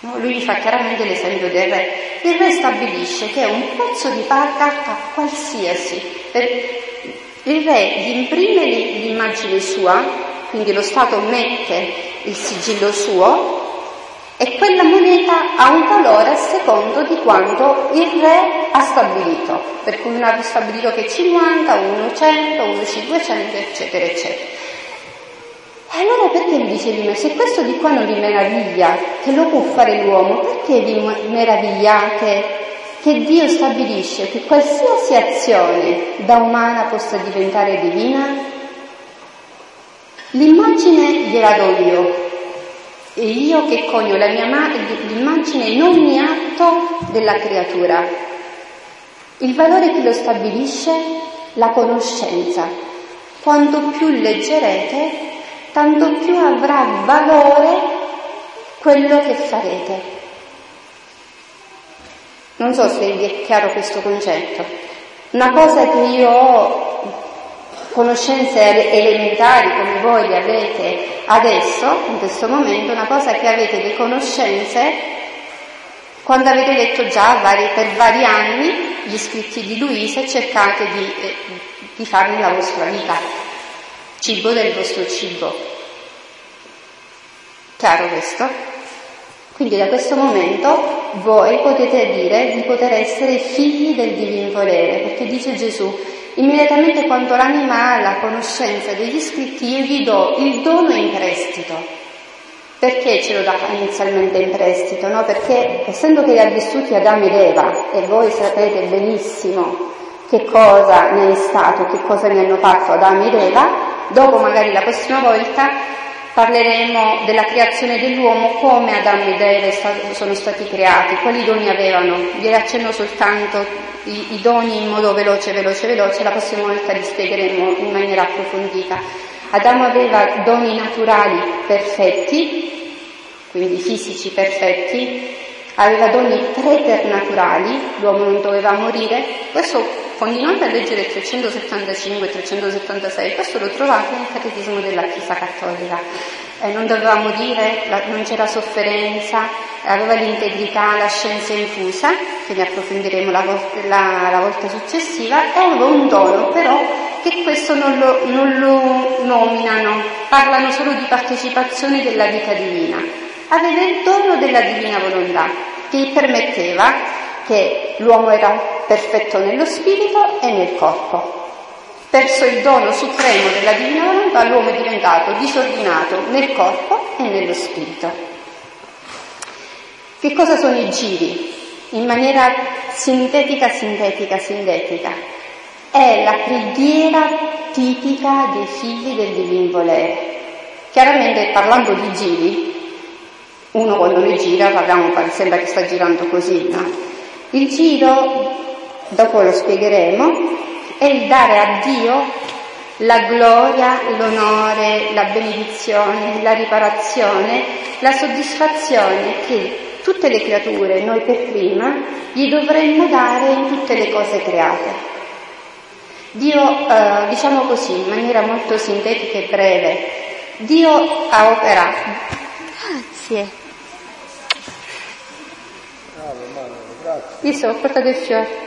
No? Lui gli fa chiaramente l'esempio del re. Il re stabilisce che è un pezzo di carta qualsiasi. Il re gli imprime l'immagine sua, quindi lo Stato mette il sigillo suo e quella moneta ha un valore a secondo di quanto il re ha stabilito, per cui uno ha stabilito che 50, uno 100, uno 500, eccetera, eccetera. E allora perché dice di me, se questo di qua non vi meraviglia, che lo può fare l'uomo, perché vi meravigliate che Dio stabilisce che qualsiasi azione da umana possa diventare divina? L'immagine gliela do io, e io che mia mano, l'immagine in ogni atto della creatura. Il valore che lo stabilisce? La conoscenza. Quanto più leggerete, tanto più avrà valore quello che farete. Non so se vi è chiaro questo concetto. Una cosa che io ho conoscenze elementari come voi le avete adesso, in questo momento, una cosa che avete le conoscenze quando avete letto già vari, per vari anni gli scritti di Luisa e cercate di, eh, di farne la vostra vita, cibo del vostro cibo. Chiaro questo? Quindi da questo momento voi potete dire di poter essere figli del divino volere, perché dice Gesù, Immediatamente quando l'anima ha la conoscenza degli scritti, io gli do il dono in prestito. Perché ce lo dà inizialmente in prestito? No? Perché essendo che li ha vissuti Adamo ed Eva, e voi sapete benissimo che cosa ne è stato, che cosa ne hanno fatto Adamo ed Eva, dopo magari la prossima volta parleremo della creazione dell'uomo, come Adamo ed Eva sono stati creati, quali doni avevano. Vi accenno soltanto i, i doni in modo veloce, veloce, veloce, la prossima volta li spiegheremo in maniera approfondita. Adamo aveva doni naturali perfetti, quindi fisici perfetti, aveva doni preternaturali, l'uomo non doveva morire, questo continuate a leggere 375 e 376, questo lo trovate nel Catechismo della Chiesa Cattolica. Eh, non doveva morire, la, non c'era sofferenza, aveva l'integrità, la scienza infusa, che ne approfondiremo la, la, la volta successiva, e aveva un dono però che questo non lo, non lo nominano, parlano solo di partecipazione della vita divina. Aveva il dono della divina volontà, che permetteva che l'uomo era perfetto nello spirito e nel corpo. Perso il dono supremo della divina volontà, l'uomo è diventato disordinato nel corpo e nello spirito. Che cosa sono i giri? In maniera sintetica, sintetica, sintetica. È la preghiera tipica dei figli del divin volere. Chiaramente parlando di giri, uno quando ne gira, parliamo, sembra che sta girando così, no? Il giro, dopo lo spiegheremo, è il dare a Dio la gloria, l'onore, la benedizione, la riparazione, la soddisfazione che tutte le creature, noi per prima, gli dovremmo dare in tutte le cose create. Dio, eh, diciamo così, in maniera molto sintetica e breve, Dio ha operato. Grazie. Io so, ho portato il fiore.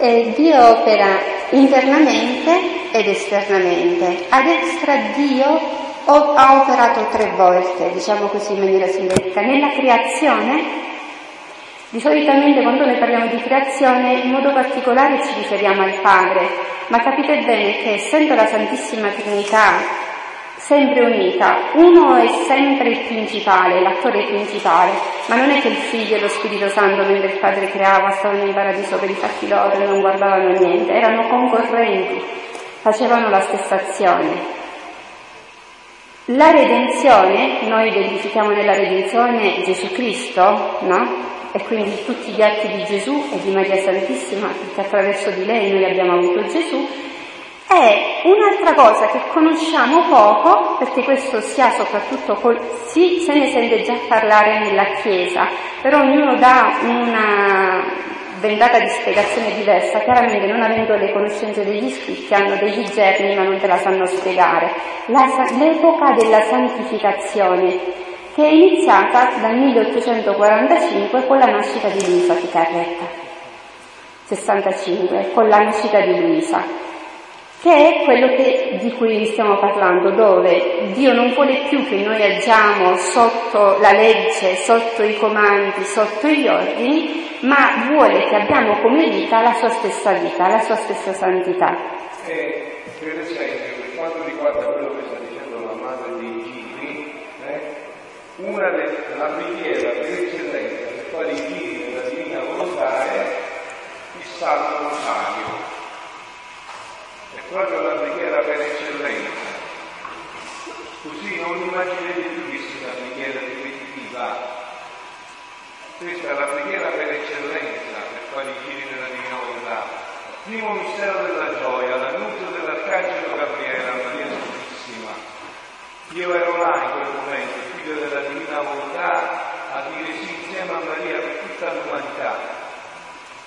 Eh, Dio opera internamente ed esternamente. Ad extra Dio ha operato tre volte, diciamo così in maniera sintetica. Nella creazione, di solitamente quando noi parliamo di creazione in modo particolare ci riferiamo al Padre, ma capite bene che essendo la Santissima Trinità sempre unita. Uno è sempre il principale, l'attore principale, ma non è che il figlio e lo Spirito Santo, mentre il padre creava, stavano in paradiso per i fatti loro e non guardavano niente, erano concorrenti, facevano la stessa azione. La redenzione, noi identifichiamo nella redenzione Gesù Cristo, no? E quindi tutti gli atti di Gesù e di Maria Santissima, perché attraverso di lei noi abbiamo avuto Gesù, è un'altra cosa che conosciamo poco, perché questo si ha soprattutto col, sì, se ne sente già parlare nella Chiesa, però ognuno dà una ventata di spiegazione diversa, chiaramente non avendo le conoscenze degli scritti hanno degli germi ma non te la sanno spiegare. La, l'epoca della santificazione, che è iniziata dal 1845 con la nascita di Luisa Picarretta, 65, con la nascita di Luisa che è quello che, di cui stiamo parlando, dove Dio non vuole più che noi agiamo sotto la legge, sotto i comandi, sotto gli ordini, ma vuole che abbiamo come vita la sua stessa vita, la sua stessa santità. E per esempio, per quanto riguarda quello che sta dicendo la madre dei giri, eh, una della preghiera per eccellenza per fare i giri della divina volontà è il Rosario proprio la preghiera per eccellenza. Così non immaginate più una preghiera ripetitiva. Questa è la preghiera per eccellenza, per fare i giri della divina volontà. Primo mistero della gioia, l'annuncio dell'Arcangelo Gabriele Maria Santissima. Io ero là in quel momento, figlio della divina volontà, a dire sì insieme a Maria per tutta l'umanità.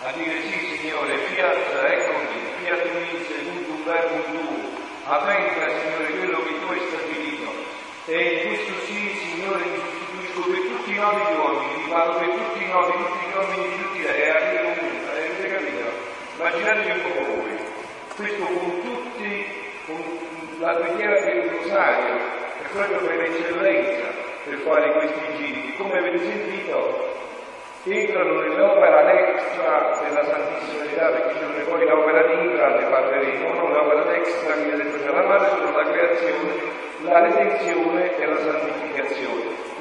A dire sì, Signore, fiat, eccomi, fiat mi seduto verbo tuo, avvenga Signore quello che tu hai stabilito. E in questo sì, Signore, mi sostituisco per tutti i nuovi uomini, mi parlo per tutti i nuovi, tutti gli uomini di tutti e arrivo comunque, avete capito? Immaginatevi un po' voi, questo con tutti, con la preghiera il rosario, è proprio per eccellenza per fare questi giri. Come avete sentito, entrano nell'opera extra della Santissima Trinità, perché c'è poi l'opera di Intra, ne parleremo, no? l'opera extra che detto c'è la madre sulla creazione, la redenzione e la santificazione.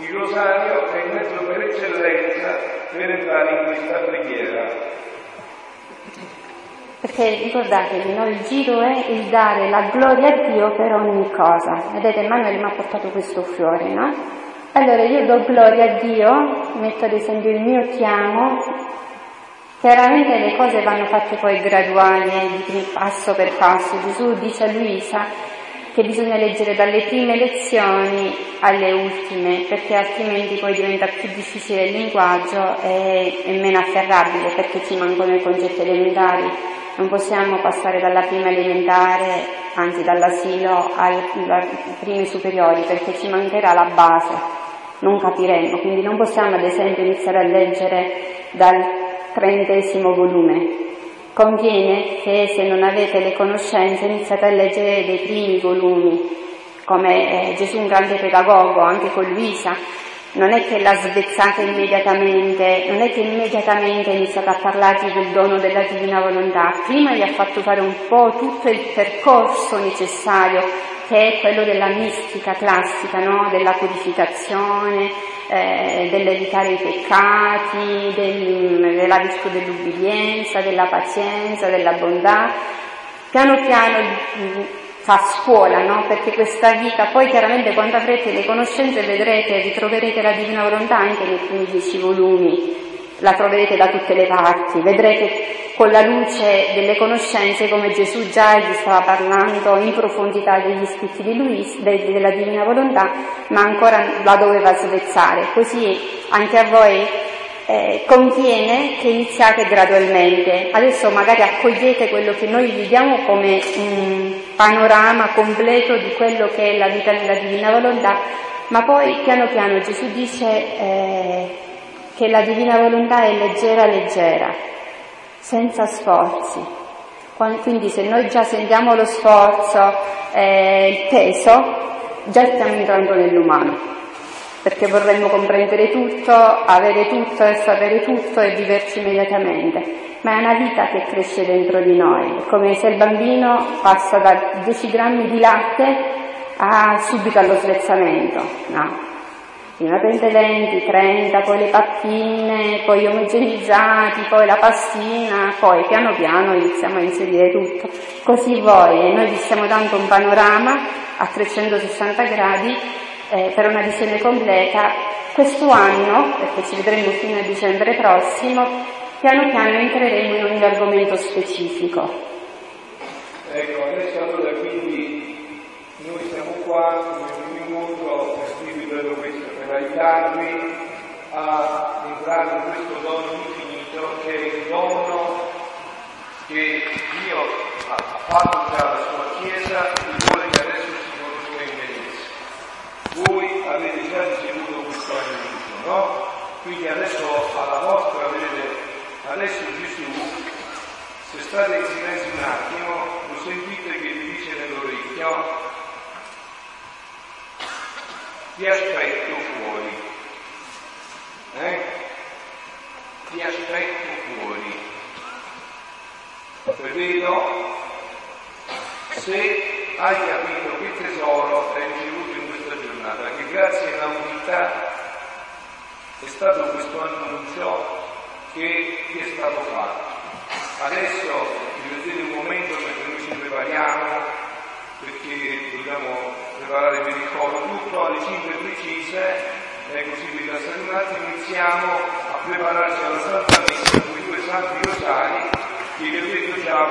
Il rosario è il mezzo per eccellenza per entrare in questa preghiera. Perché ricordatevi, no? il giro è il dare la gloria a Dio per ogni cosa. Vedete, Emanuele mi ha portato questo fiore, no? Allora io do gloria a Dio, metto ad esempio il mio chiamo, chiaramente le cose vanno fatte poi graduali, eh, passo per passo. Gesù dice a Luisa che bisogna leggere dalle prime lezioni alle ultime, perché altrimenti poi diventa più difficile il linguaggio e, e meno afferrabile, perché ci mancano i concetti elementari. Non possiamo passare dalla prima elementare, anzi dall'asilo, ai primi superiori, perché ci mancherà la base non capiremo, quindi non possiamo ad esempio iniziare a leggere dal trentesimo volume. Conviene che se non avete le conoscenze iniziate a leggere dei primi volumi, come eh, Gesù un grande pedagogo, anche con Luisa, non è che la svezzate immediatamente, non è che immediatamente iniziate a parlargli del dono della divina volontà, prima gli ha fatto fare un po' tutto il percorso necessario che è quello della mistica classica, no? della purificazione, eh, dell'evitare i peccati, del, della virtù dell'ubbidienza, della pazienza, della bontà. Piano piano mm, fa scuola, no? perché questa vita, poi chiaramente quando avrete le conoscenze vedrete, ritroverete la divina volontà anche nei primi dieci volumi, la troverete da tutte le parti, vedrete con la luce delle conoscenze come Gesù già gli stava parlando in profondità degli scritti di Luis, de, della divina volontà, ma ancora la doveva svezzare. Così anche a voi eh, conviene che iniziate gradualmente. Adesso magari accogliete quello che noi viviamo come un panorama completo di quello che è la vita nella divina volontà, ma poi piano piano Gesù dice eh, che la divina volontà è leggera leggera senza sforzi. Quindi se noi già sentiamo lo sforzo, eh, il peso, già stiamo entrando nell'umano, perché vorremmo comprendere tutto, avere tutto e sapere tutto e viverci immediatamente. Ma è una vita che cresce dentro di noi, è come se il bambino passa da 10 grammi di latte a subito allo svezzamento, no? Prima 20, 30, poi le pappine, poi gli omogenizzati, poi la pastina, poi piano piano iniziamo a inserire tutto. Così voi, e noi vi stiamo dando un panorama a 360 gradi eh, per una visione completa. Questo anno, perché ci vedremo fino a dicembre prossimo, piano piano entreremo in ogni argomento specifico. Ecco, adesso allora quindi noi siamo qua per aiutarvi a entrare in questo dono infinito che è il dono che Dio ha fatto già alla sua Chiesa e vuole che adesso si benessimo. Voi avete già ricevuto questo aiuto, no? Quindi adesso alla vostra vedete, adesso Gesù, se state in silenzio un attimo, lo sentite che vi dice nell'orecchio, ti aspetto fuori. Eh? Ti aspetto fuori. Vedo se hai capito che tesoro hai ricevuto in questa giornata, che grazie alla umiltà è stato questo annuncio che ti è stato fatto. Adesso vi vedete un momento mentre noi ci prepariamo perché dobbiamo preparare per il coro tutto alle 5 precise, e così vi attimo, iniziamo a prepararci alla Santa Messa con i due santi rosari che vi ho detto già,